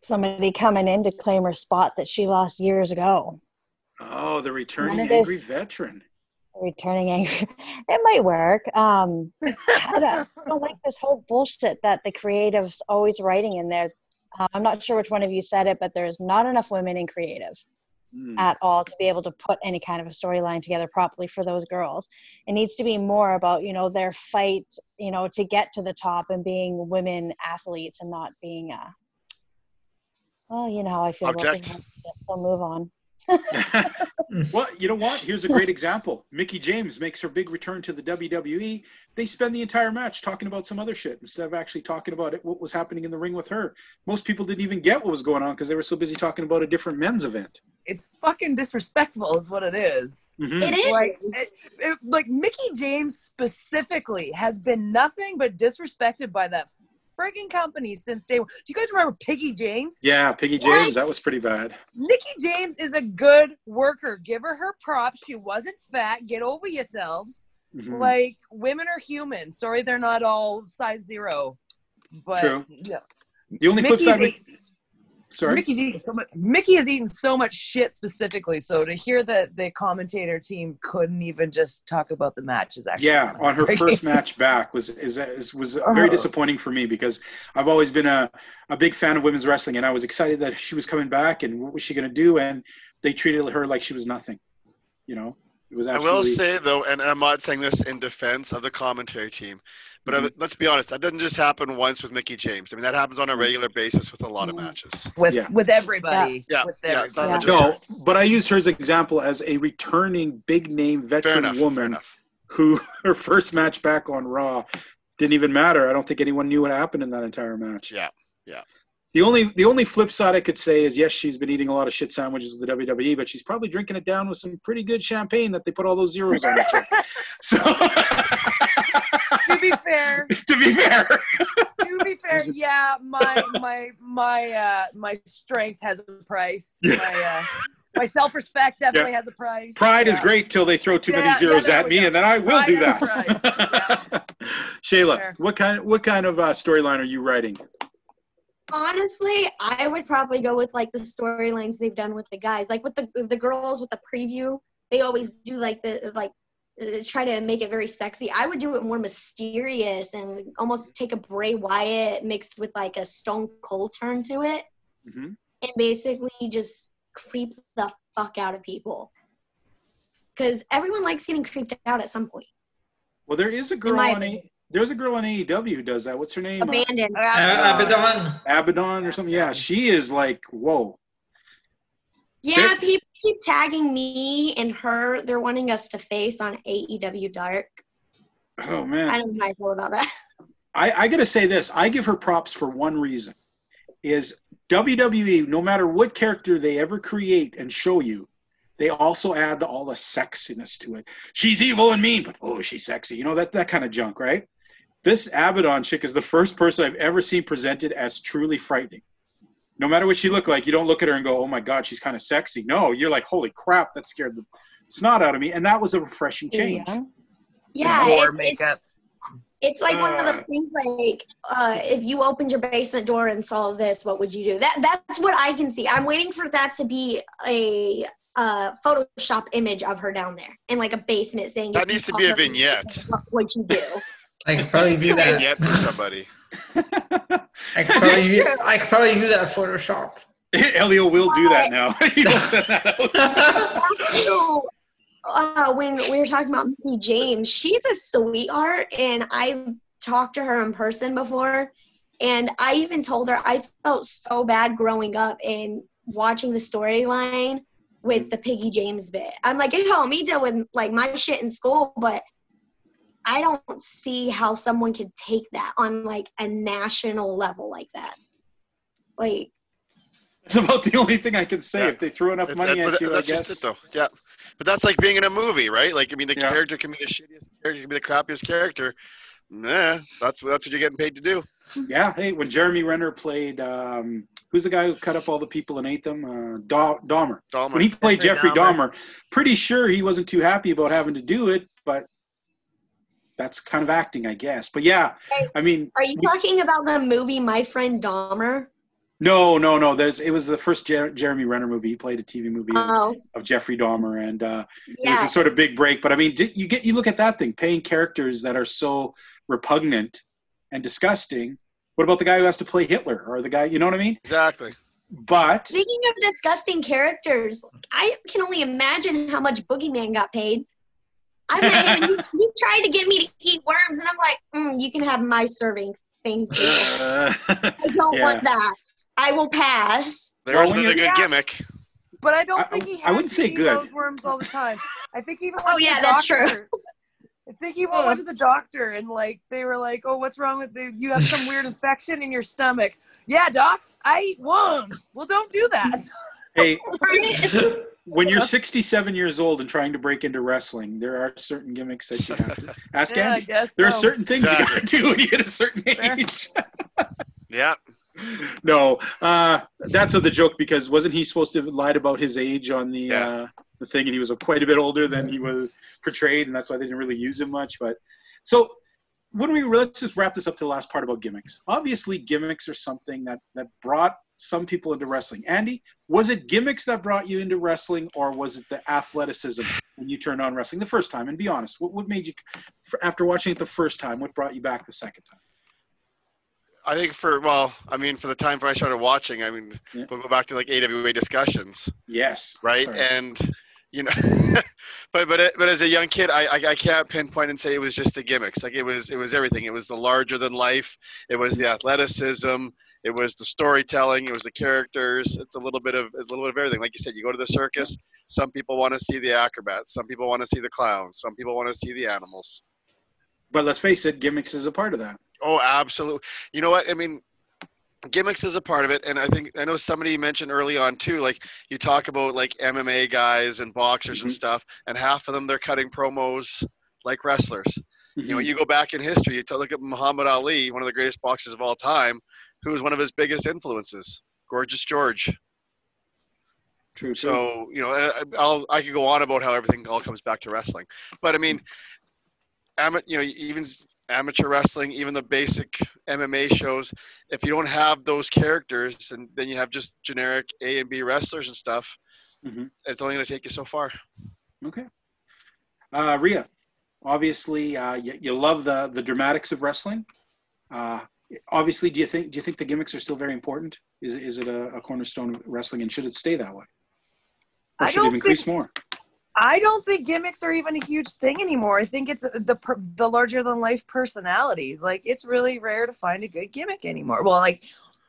Somebody coming in to claim her spot that she lost years ago. Oh, the returning One of those- angry veteran. Returning angry. It might work. Um, I don't, I don't like this whole bullshit that the creatives always writing in there. Uh, I'm not sure which one of you said it, but there's not enough women in creative. Hmm. at all to be able to put any kind of a storyline together properly for those girls. It needs to be more about, you know, their fight, you know, to get to the top and being women athletes and not being uh well, you know how I feel Object. about things. So move on. well, you know what? Here's a great example. Mickie James makes her big return to the WWE. They spend the entire match talking about some other shit instead of actually talking about it, what was happening in the ring with her. Most people didn't even get what was going on because they were so busy talking about a different men's event. It's fucking disrespectful, is what it is. Mhm. It is. Like, it, it- like Mickie James specifically has been nothing but disrespected by that frigging company since day one. Do you guys remember Piggy James? Yeah, Piggy James, that was pretty bad. Mickie James is a good worker. Give her her props. She wasn't fat. Get over yourselves. Mhm. Like women are human. Sorry, they're not all size zero. But True. yeah, The only flip Mickey's side. Sorry. Mickie's eating so much. Mickie has eaten so much shit specifically. So to hear that the commentator team couldn't even just talk about the match is actually Yeah, on her first match back was is, is was uh-huh. very Oh. disappointing for me because I've always been a, a big fan of women's wrestling and I was excited that she was coming back and what was she going to do and they treated her like she was nothing. You know, it was I will say though, and I'm not saying this in defense of the commentary team, but Mm-hmm. let's be honest, that doesn't just happen once with Mickie James. I mean, that happens on a Mm-hmm. regular basis with a lot of matches. with Yeah. with everybody. Yeah, with yeah, everybody. just her. no, but I use her as an example as a returning big name veteran enough. Woman who her first match back on Raw didn't even matter. I don't think anyone knew what happened in that entire match. Yeah, yeah. The only the only flip side I could say is yes, she's been eating a lot of shit sandwiches with the WWE, but she's probably drinking it down with some pretty good champagne that they put all those zeros on. it. so to be fair, to be fair, to be fair, yeah, my my my uh my strength has a price. Yeah. My uh my self respect definitely has a price. pride is great till they throw too Yeah, many zeros at me, go. and then I will Pride do that. Shayla, Fair. what kind what kind of uh, storyline are you writing? Honestly, I would probably go with like the storylines they've done with the guys, like with the the girls with the preview. They always do like the like uh, try to make it very sexy. I would do it more mysterious and almost take a Bray Wyatt mixed with like a Stone Cold turn to it, Mhm. and basically just creep the fuck out of people. Because everyone likes getting creeped out at some point. Well, there is a girl on a there's a girl on AEW who does that. What's her name? Abandoned. Uh, Abaddon. Abaddon or something. Yeah, she is like whoa. Yeah, There- people keep tagging me and her. They're wanting us to face on AEW Dark. Oh man. I don't know how I feel about that. I, I gotta say this. I give her props for one reason: is WWE. No matter what character they ever create and show you, they also add the, all the sexiness to it. She's evil and mean, but oh, she's sexy. You know that that kind of junk, right? This Abaddon chick is the first person I've ever seen presented as truly frightening. No matter what she looked like, you don't look at her and go, "Oh my God, she's kind of sexy." No, you're like, "Holy crap, that scared the snot out of me," and that was a refreshing change. Yeah. Yeah, Gore it's, it's, makeup. it's like one of those things like uh, if you opened your basement door and saw this, what would you do? That that's what I can see. I'm waiting for that to be a uh, Photoshop image of her down there in like a basement saying. That needs to be a vignette. What would you do? I could probably do that. Vignette for somebody. I could probably, do, true. I could probably do that Photoshop. Elio will do that now. He will send that uh, when we were talking about Mickie James, she's a sweetheart, and I've talked to her in person before. And I even told her I felt so bad growing up and watching the storyline with the Piggy James bit. I'm like, it helped me deal with like my shit in school, but I don't see how someone could take that on like a national level like that. Like, That's about the only thing I can say. Yeah. If they throw enough That's, money that- at but you, I guess. just it, though. Yeah, but that's like being in a movie, right? Like, I mean, the Yeah. character can be the shittiest character, can be the crappiest character, Nah, that's that's what you're getting paid to do. Yeah. Hey, when Jeremy Renner played, um, who's the guy who cut up all the people and ate them? Uh, Da- Dahmer. Dahmer. When he played Jeffrey Jeffrey Dahmer. Dahmer, pretty sure he wasn't too happy about having to do it, but that's kind of acting, I guess. But yeah, I mean, Are you talking about the movie My Friend Dahmer? no, no, no. There's it was the first Jer- Jeremy Renner movie. He played a TV movie of, Oh, of Jeffrey Dahmer, and uh, it was a sort of big break. But I mean, di- you get you look at that thing, paying characters that are so repugnant and disgusting. What about the guy who has to play Hitler or the guy? You know what I mean? Exactly. But Speaking of disgusting characters, I can only imagine how much Boogeyman got paid. I met him. He, he tried to get me to eat worms, and I'm like, mm, "You can have my serving. Thank you. uh, I don't Yeah. want that. I will pass." There's Well, when another good Yeah. gimmick. But I don't I- think he I wouldn't to say eat good. those worms all the time. I think even Oh, went to yeah, the that's true. doctor- I think he went to the doctor and like they were like, "Oh, what's wrong with you? You have some weird infection in your stomach." Yeah, doc, I eat worms. Well, don't do that. hey, when you're 67 years old and trying to break into wrestling, there are certain gimmicks that you have to ask yeah, I Andy. guess There are certain things you got to do when you hit a certain Fair. age. Yeah. no, uh, that's the joke because wasn't he supposed to have lied about his age on the Yeah. uh, the thing, and he was a, quite a bit older than he was portrayed, and that's why they didn't really use him much. But so when we let's just wrap this up to the last part about gimmicks. Obviously, gimmicks are something that that brought some people into wrestling. Andy, was it gimmicks that brought you into wrestling, or was it the athleticism when you turned on wrestling the first time? And be honest, what, what made you, after watching it the first time, what brought you back the second time? I think for well, I mean, for the time when I started watching, I mean, Yeah. we'll go back to like AWA discussions, Yes, right? Sorry. And you know, but but it- but as a young kid, I, I I can't pinpoint and say it was just the gimmicks. Like it was it was everything. It was the larger than life. It was the athleticism. It was the storytelling. It was the characters. It's a little bit of a little bit of everything. Like you said, you go to the circus. Some people want to see the acrobats. Some people want to see the clowns. Some people want to see the animals. but let's face it, gimmicks is a part of that. Oh, absolutely. You know what? I mean, gimmicks is a part of it, and I think I know somebody mentioned early on too. Like you talk about like MMA guys and boxers and Mhm. stuff, and half of them they're cutting promos like wrestlers. You know, Mhm. you go back in history, you look at Muhammad Ali, one of the greatest boxers of all time, who was one of his biggest influences, Gorgeous George. True. true. So you know, I- I'll I could go on about how everything all comes back to wrestling, but I mean, you know, even amateur wrestling, even the basic MMA shows, if you don't have those characters, and then you have just generic A and B wrestlers and stuff, Mhm. it's only going to take you so far. Okay. Uh, Rhea, obviously, uh, you, you love the the dramatics of wrestling. Uh, obviously, do you think do you think the gimmicks are still very important? Is it- is it a, a cornerstone of wrestling, and should it stay that way, or should it don't increase think- more? I don't think gimmicks are even a huge thing anymore. I think it's the the larger than life personalities. Like it's really rare to find a good gimmick anymore. Well, like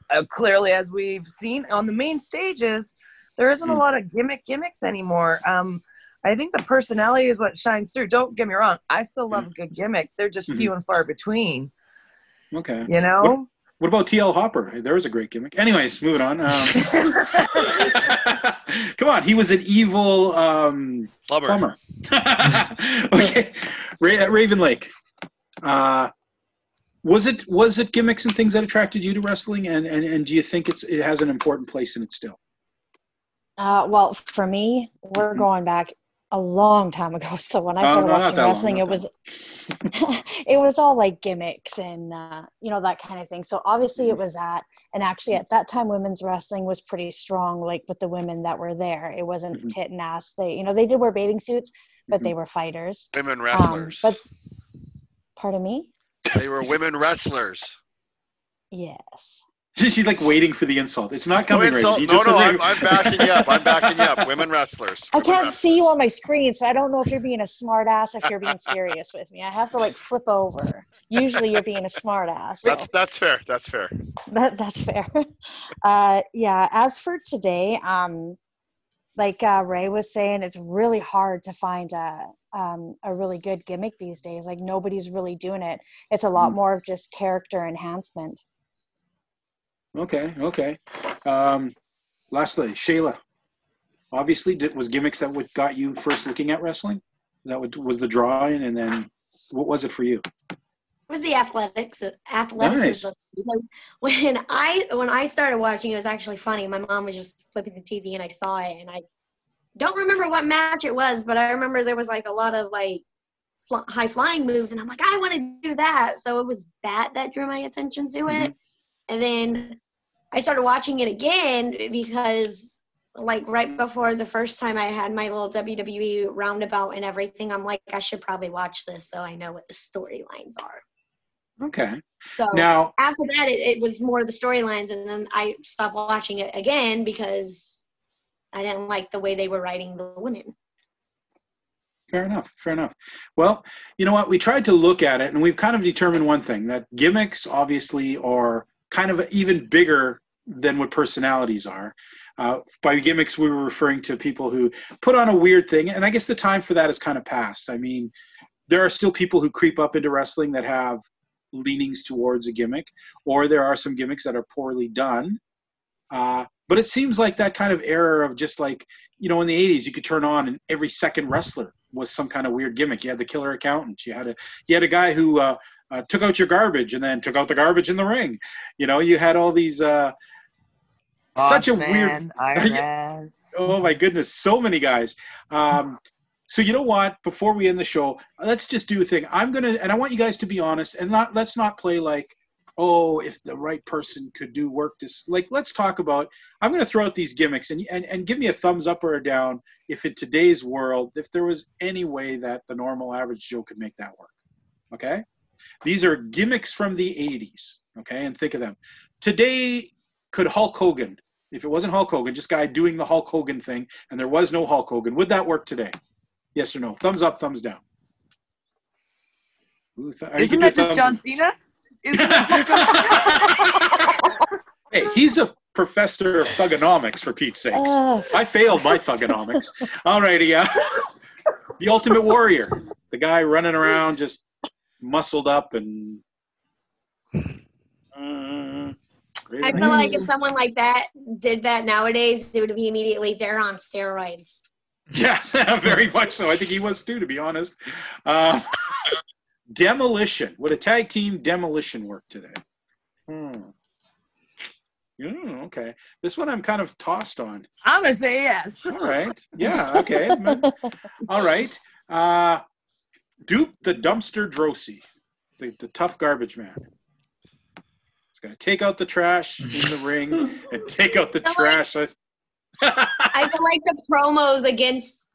uh, clearly as we've seen on the main stages, there isn't a Mm. lot of gimmick gimmicks anymore. Um, I think the personality is what shines through. Don't get me wrong. I still love a good gimmick. They're just Mhm. few and far between. Okay. You know. What about TL Hopper? Hey, There was a great gimmick. Anyways, moving on. Um, come on, he was an evil um, Plumber. plumber. okay, Ra- Raven Lake. Uh, was it was it gimmicks and things that attracted you to wrestling, and and, and do you think it's it has an important place in it still? Uh, well, for me, we're Mhm. going back a long time ago. So when I Oh, started no, watching that long, wrestling, it was it was all like gimmicks and uh, you know that kind of thing. So obviously Mm-hmm. it was that, and actually at that time, women's wrestling was pretty strong. Like with the women that were there, it wasn't Mhm. tit and ass. They you know they did wear bathing suits, but they were fighters. Women Um, wrestlers. but pardon me. they were women wrestlers. Yes. She's like waiting for the insult. It's not coming, Raven. insult- You no, just no, said I'm, I'm backing you up. I'm backing you up. Women wrestlers. I can't wrestlers. see you on my screen, so I don't know if you're being a smart ass if you're being serious with me. I have to like flip over. Usually you're being a smart ass. That's that's fair. That's fair. that that's fair. Uh, yeah. As for today, um, like uh, Ray was saying, it's really hard to find a um, a really good gimmick these days. Like nobody's really doing it. It's a lot Mm. more of just character enhancement. Okay, okay. Um, lastly, Shayla. Obviously, did, was gimmicks that what got you first looking at wrestling? Is that what was the drawing, and then what was it for you? was the athletics athleticism. Because when I when I started watching, it was actually funny. My mom was just flipping the TV and I saw it, and I don't remember what match it was, but I remember there was like a lot of like fl- high flying moves, and I'm like, I want to do that. So it was that that drew my attention to it, and then I started watching it again because like right before the first time I had my little WWE roundabout and everything, I'm like, I should probably watch this so I know what the storylines are. Okay. So Now, after that, it, it was more the storylines, and then I stopped watching it again because I didn't like the way they were writing the women. Fair enough. Fair enough. Well, you know what? We tried to look at it, and we've kind of determined one thing that gimmicks obviously are kind of even bigger than what personalities are. Uh, by gimmicks, we were referring to people who put on a weird thing, and I guess the time for that is kind of past. I mean, there are still people who creep up into wrestling that have leanings towards a gimmick, or there are some gimmicks that are poorly done. Uh, but it seems like that kind of era of just like you know in the 80s you could turn on and every second wrestler was some kind of weird gimmick you had the killer accountant you had a you had a guy who uh, uh, took out your garbage and then took out the garbage in the ring. You know you had all these uh, such a weird oh my goodness so many guys. Um, so you know what? Before we end the show let's just do a thing. I'm gonna and i want you guys to be honest and not let's not play like oh if the right person could do work this like let's talk about i'm going to throw out these gimmicks and, and and give me a thumbs up or a down if in today's world if there was any way that the normal average joe could make that work. Okay these are gimmicks from the 80s okay and think of them today could hulk hogan if it wasn't hulk hogan just guy doing the hulk hogan thing and there was no hulk hogan would that work today yes or no thumbs up thumbs down Ooh, th- Isn't that just thumbs John Cena? Isn't that just Hey, he's a professor of thuganomics for Pete's sakes. Ugh. I failed my thuganomics. Alrighty, yeah. The Ultimate Warrior, the guy running around just muscled up and. Uh, I feel like if someone like that did that nowadays, it would be immediately they're on steroids. Yes, very much so. I think he was too, to be honest. Uh, demolition. Would a tag team demolition work today? Hmm. Mm, okay. This one I'm kind of tossed on. I'm gonna say yes. All right. Yeah. Okay. All right. Uh, Duke the dumpster Droese, the, the tough garbage man. He's gonna take out the trash in the ring and take out the trash. I- I feel like the promos against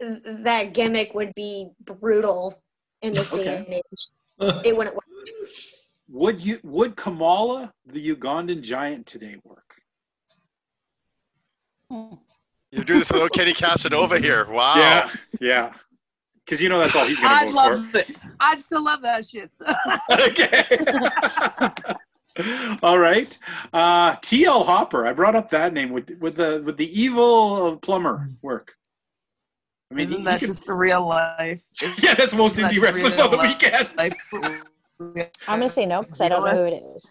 that gimmick would be brutal in this day Okay. and age. It wouldn't work. Would you would Kamala the Ugandan giant today work? You do this little Kenny Casanova here. Wow. Yeah. Yeah. Because you know that's all he's gonna I'd vote love it. I'd still love that shit. for. okay. all right. Uh, T.L. Hopper. I brought up that name. Would with the with the evil plumber work? I mean, Isn't that he could- just the real life? yeah, that's most Isn't that indie just wrestlers on the weekend. I'm gonna say no because I don't know who it is.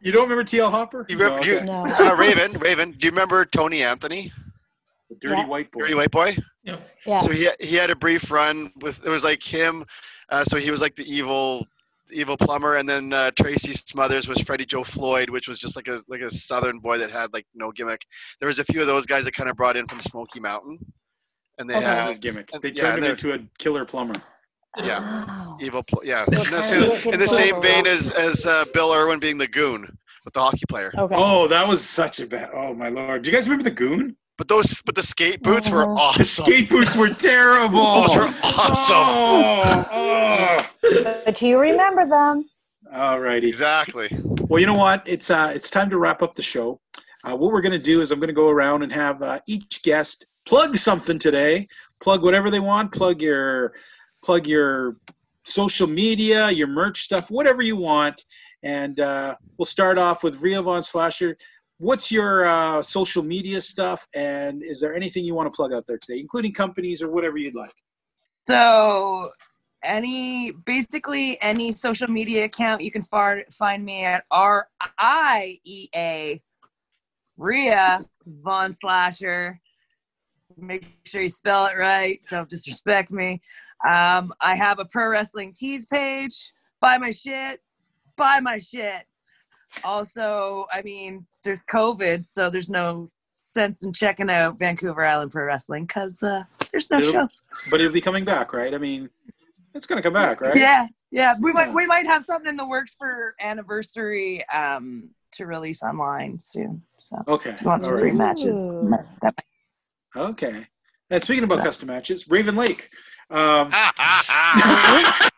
You don't remember T.L. Hopper? You remember, No, you. No. uh, Raven, Raven, do you remember Tony Anthony? The dirty Yeah. white boy. Dirty White Boy? Yeah. So he he had a brief run with it was like him. Uh, so he was like the evil evil plumber, and then uh, Tracy Smothers was Freddie Joe Floyd, which was just like a like a southern boy that had like no gimmick. There was a few of those guys that kind of brought in from Smoky Mountain, and they Okay. Had his gimmick. and- They yeah, turned him into a killer plumber. yeah Oh. evil pl- yeah in the same, in the same vein as as uh, Bill Irwin being the goon with the hockey player. Okay. Oh, that was such a bad. Oh my lord! Do you guys remember the Goon? But those but the skate boots were Mhm. The awesome. skate boots were terrible. Those were awesome. Oh, oh. But you remember them? Alrighty. Exactly. Well, you know what? It's uh, it's time to wrap up the show. Uh, what we're going to do is I'm going to go around and have uh, each guest plug something today. Plug whatever they want. Plug your plug your social media, your merch stuff, whatever you want. And uh, we'll start off with Ria Von Slasher. What's your uh, social media stuff? And is there anything you want to plug out there today, including companies or whatever you'd like? So, any basically any social media account you can far, find me at R I E A Ria Von Slasher. Make sure you spell it right. Don't disrespect me. Um, I have a pro wrestling tease page. buy my shit, buy my shit. Also, I mean, there's COVID, so there's no sense in checking out Vancouver Island Pro Wrestling because uh, there's no It'll- shows. But it'll be coming back, right? I mean, it's gonna come back, right? Yeah, yeah. We Yeah. might we might have something in the works for anniversary um, to release online soon. So Okay. if you want some all free right. matches? Ooh. That Okay. And speaking about custom matches, Raven Lake. Um, I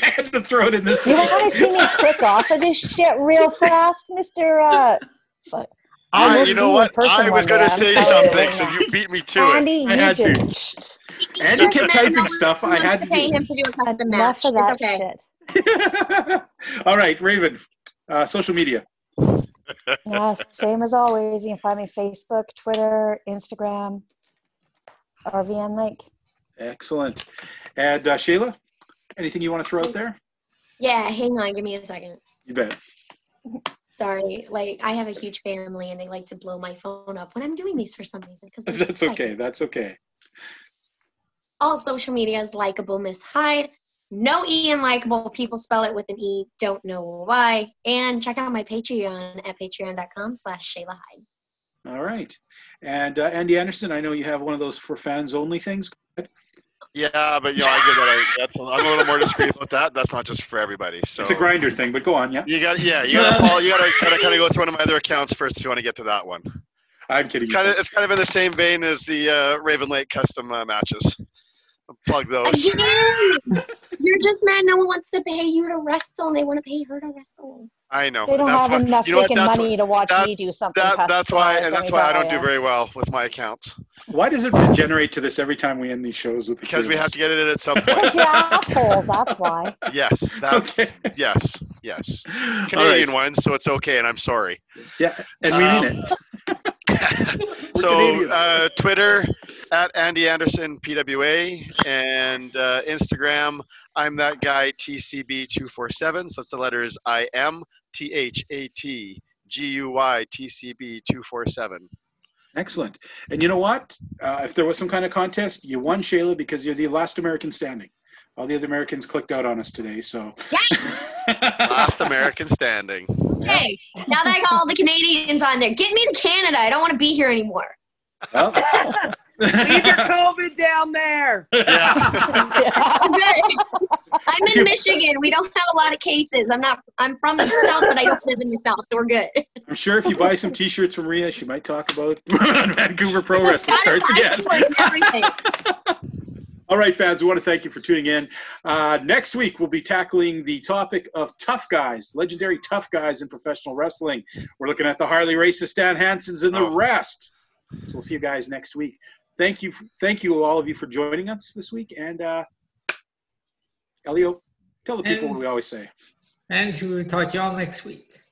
had to throw it in this. You want to see me click off of this shit real fast, Mister? Uh, fuck. I I, will you know what? person I was going to say something, so you beat me to Andy, I you had to. Andy kept Just typing man, stuff. I had to pay do. him to do a custom enough match. of that It's okay. shit. All right, Raven. Uh, social media. Yeah, same as always. You can find me Facebook, Twitter, Instagram, RVN Lake. Excellent. And uh, Shayla, anything you want to throw out there? Yeah, hang on, give me a second. You bet. Sorry, like I have a huge family and they like to blow my phone up when I'm doing these for some reason. Because That's okay. That's okay. All social media is likable Miss Hyde. No E in likable. People spell it with an E. Don't know why. And check out my Patreon at patreon.com slash Shayla Hyde. All right. And uh, Andy Anderson, I know you have one of those for fans only things. Yeah, but you know, I give that. A, that's, I'm a little more discreet about that. That's not just for everybody. So It's a Grindr thing, but go on. Yeah. You got, yeah, you got to follow. You got to kind of kind of go through one of my other accounts first if you want to get to that one. I'm kidding. Kind of, it's kind of in the same vein as the uh, Raven Lake custom uh, matches. Plug those. Again, you're just mad no one wants to pay you to wrestle and they want to pay her to wrestle. I know. They don't That's have why- enough you know freaking that's money to watch that- me do something. That, that's why, and that's why I don't do very well with my accounts Why does it degenerate to this every time we end these shows with the because three we have to get it in at some point. Because you're assholes, that's why. yes, that's Okay. yes, yes. Canadian right. ones, so it's okay, and I'm sorry. Yeah, and we Um, mean it. So uh, Twitter at Andy Anderson PWA and uh, Instagram I'm that guy TCB two four seven. So it's the letters I M T H A T G U Y T C B two four seven. Excellent. And you know what? Uh, if there was some kind of contest, you won, Shayla, because you're the last American standing. All the other Americans clicked out on us today, so. Last American standing. Hey, now that I got all the Canadians on there, get me to Canada. I don't want to be here anymore. Well, Leave your COVID down there. Yeah. I'm good. I'm in Michigan. We don't have a lot of cases. I'm not. I'm from the south, but I don't live in the south, so we're good. I'm sure if you buy some T-shirts from Rhea, she might talk about Vancouver Pro Wrestling starts again. everything. All right, fans, we want to thank you for tuning in. Uh, next week, we'll be tackling the topic of tough guys, legendary tough guys in professional wrestling. We're looking at the Harley Races, Stan Hansens, and the Oh. rest. So we'll see you guys next week. Thank you, thank you, all of you, for joining us this week. And uh, Elio, tell the people what we always say. And we will talk to y'all next week.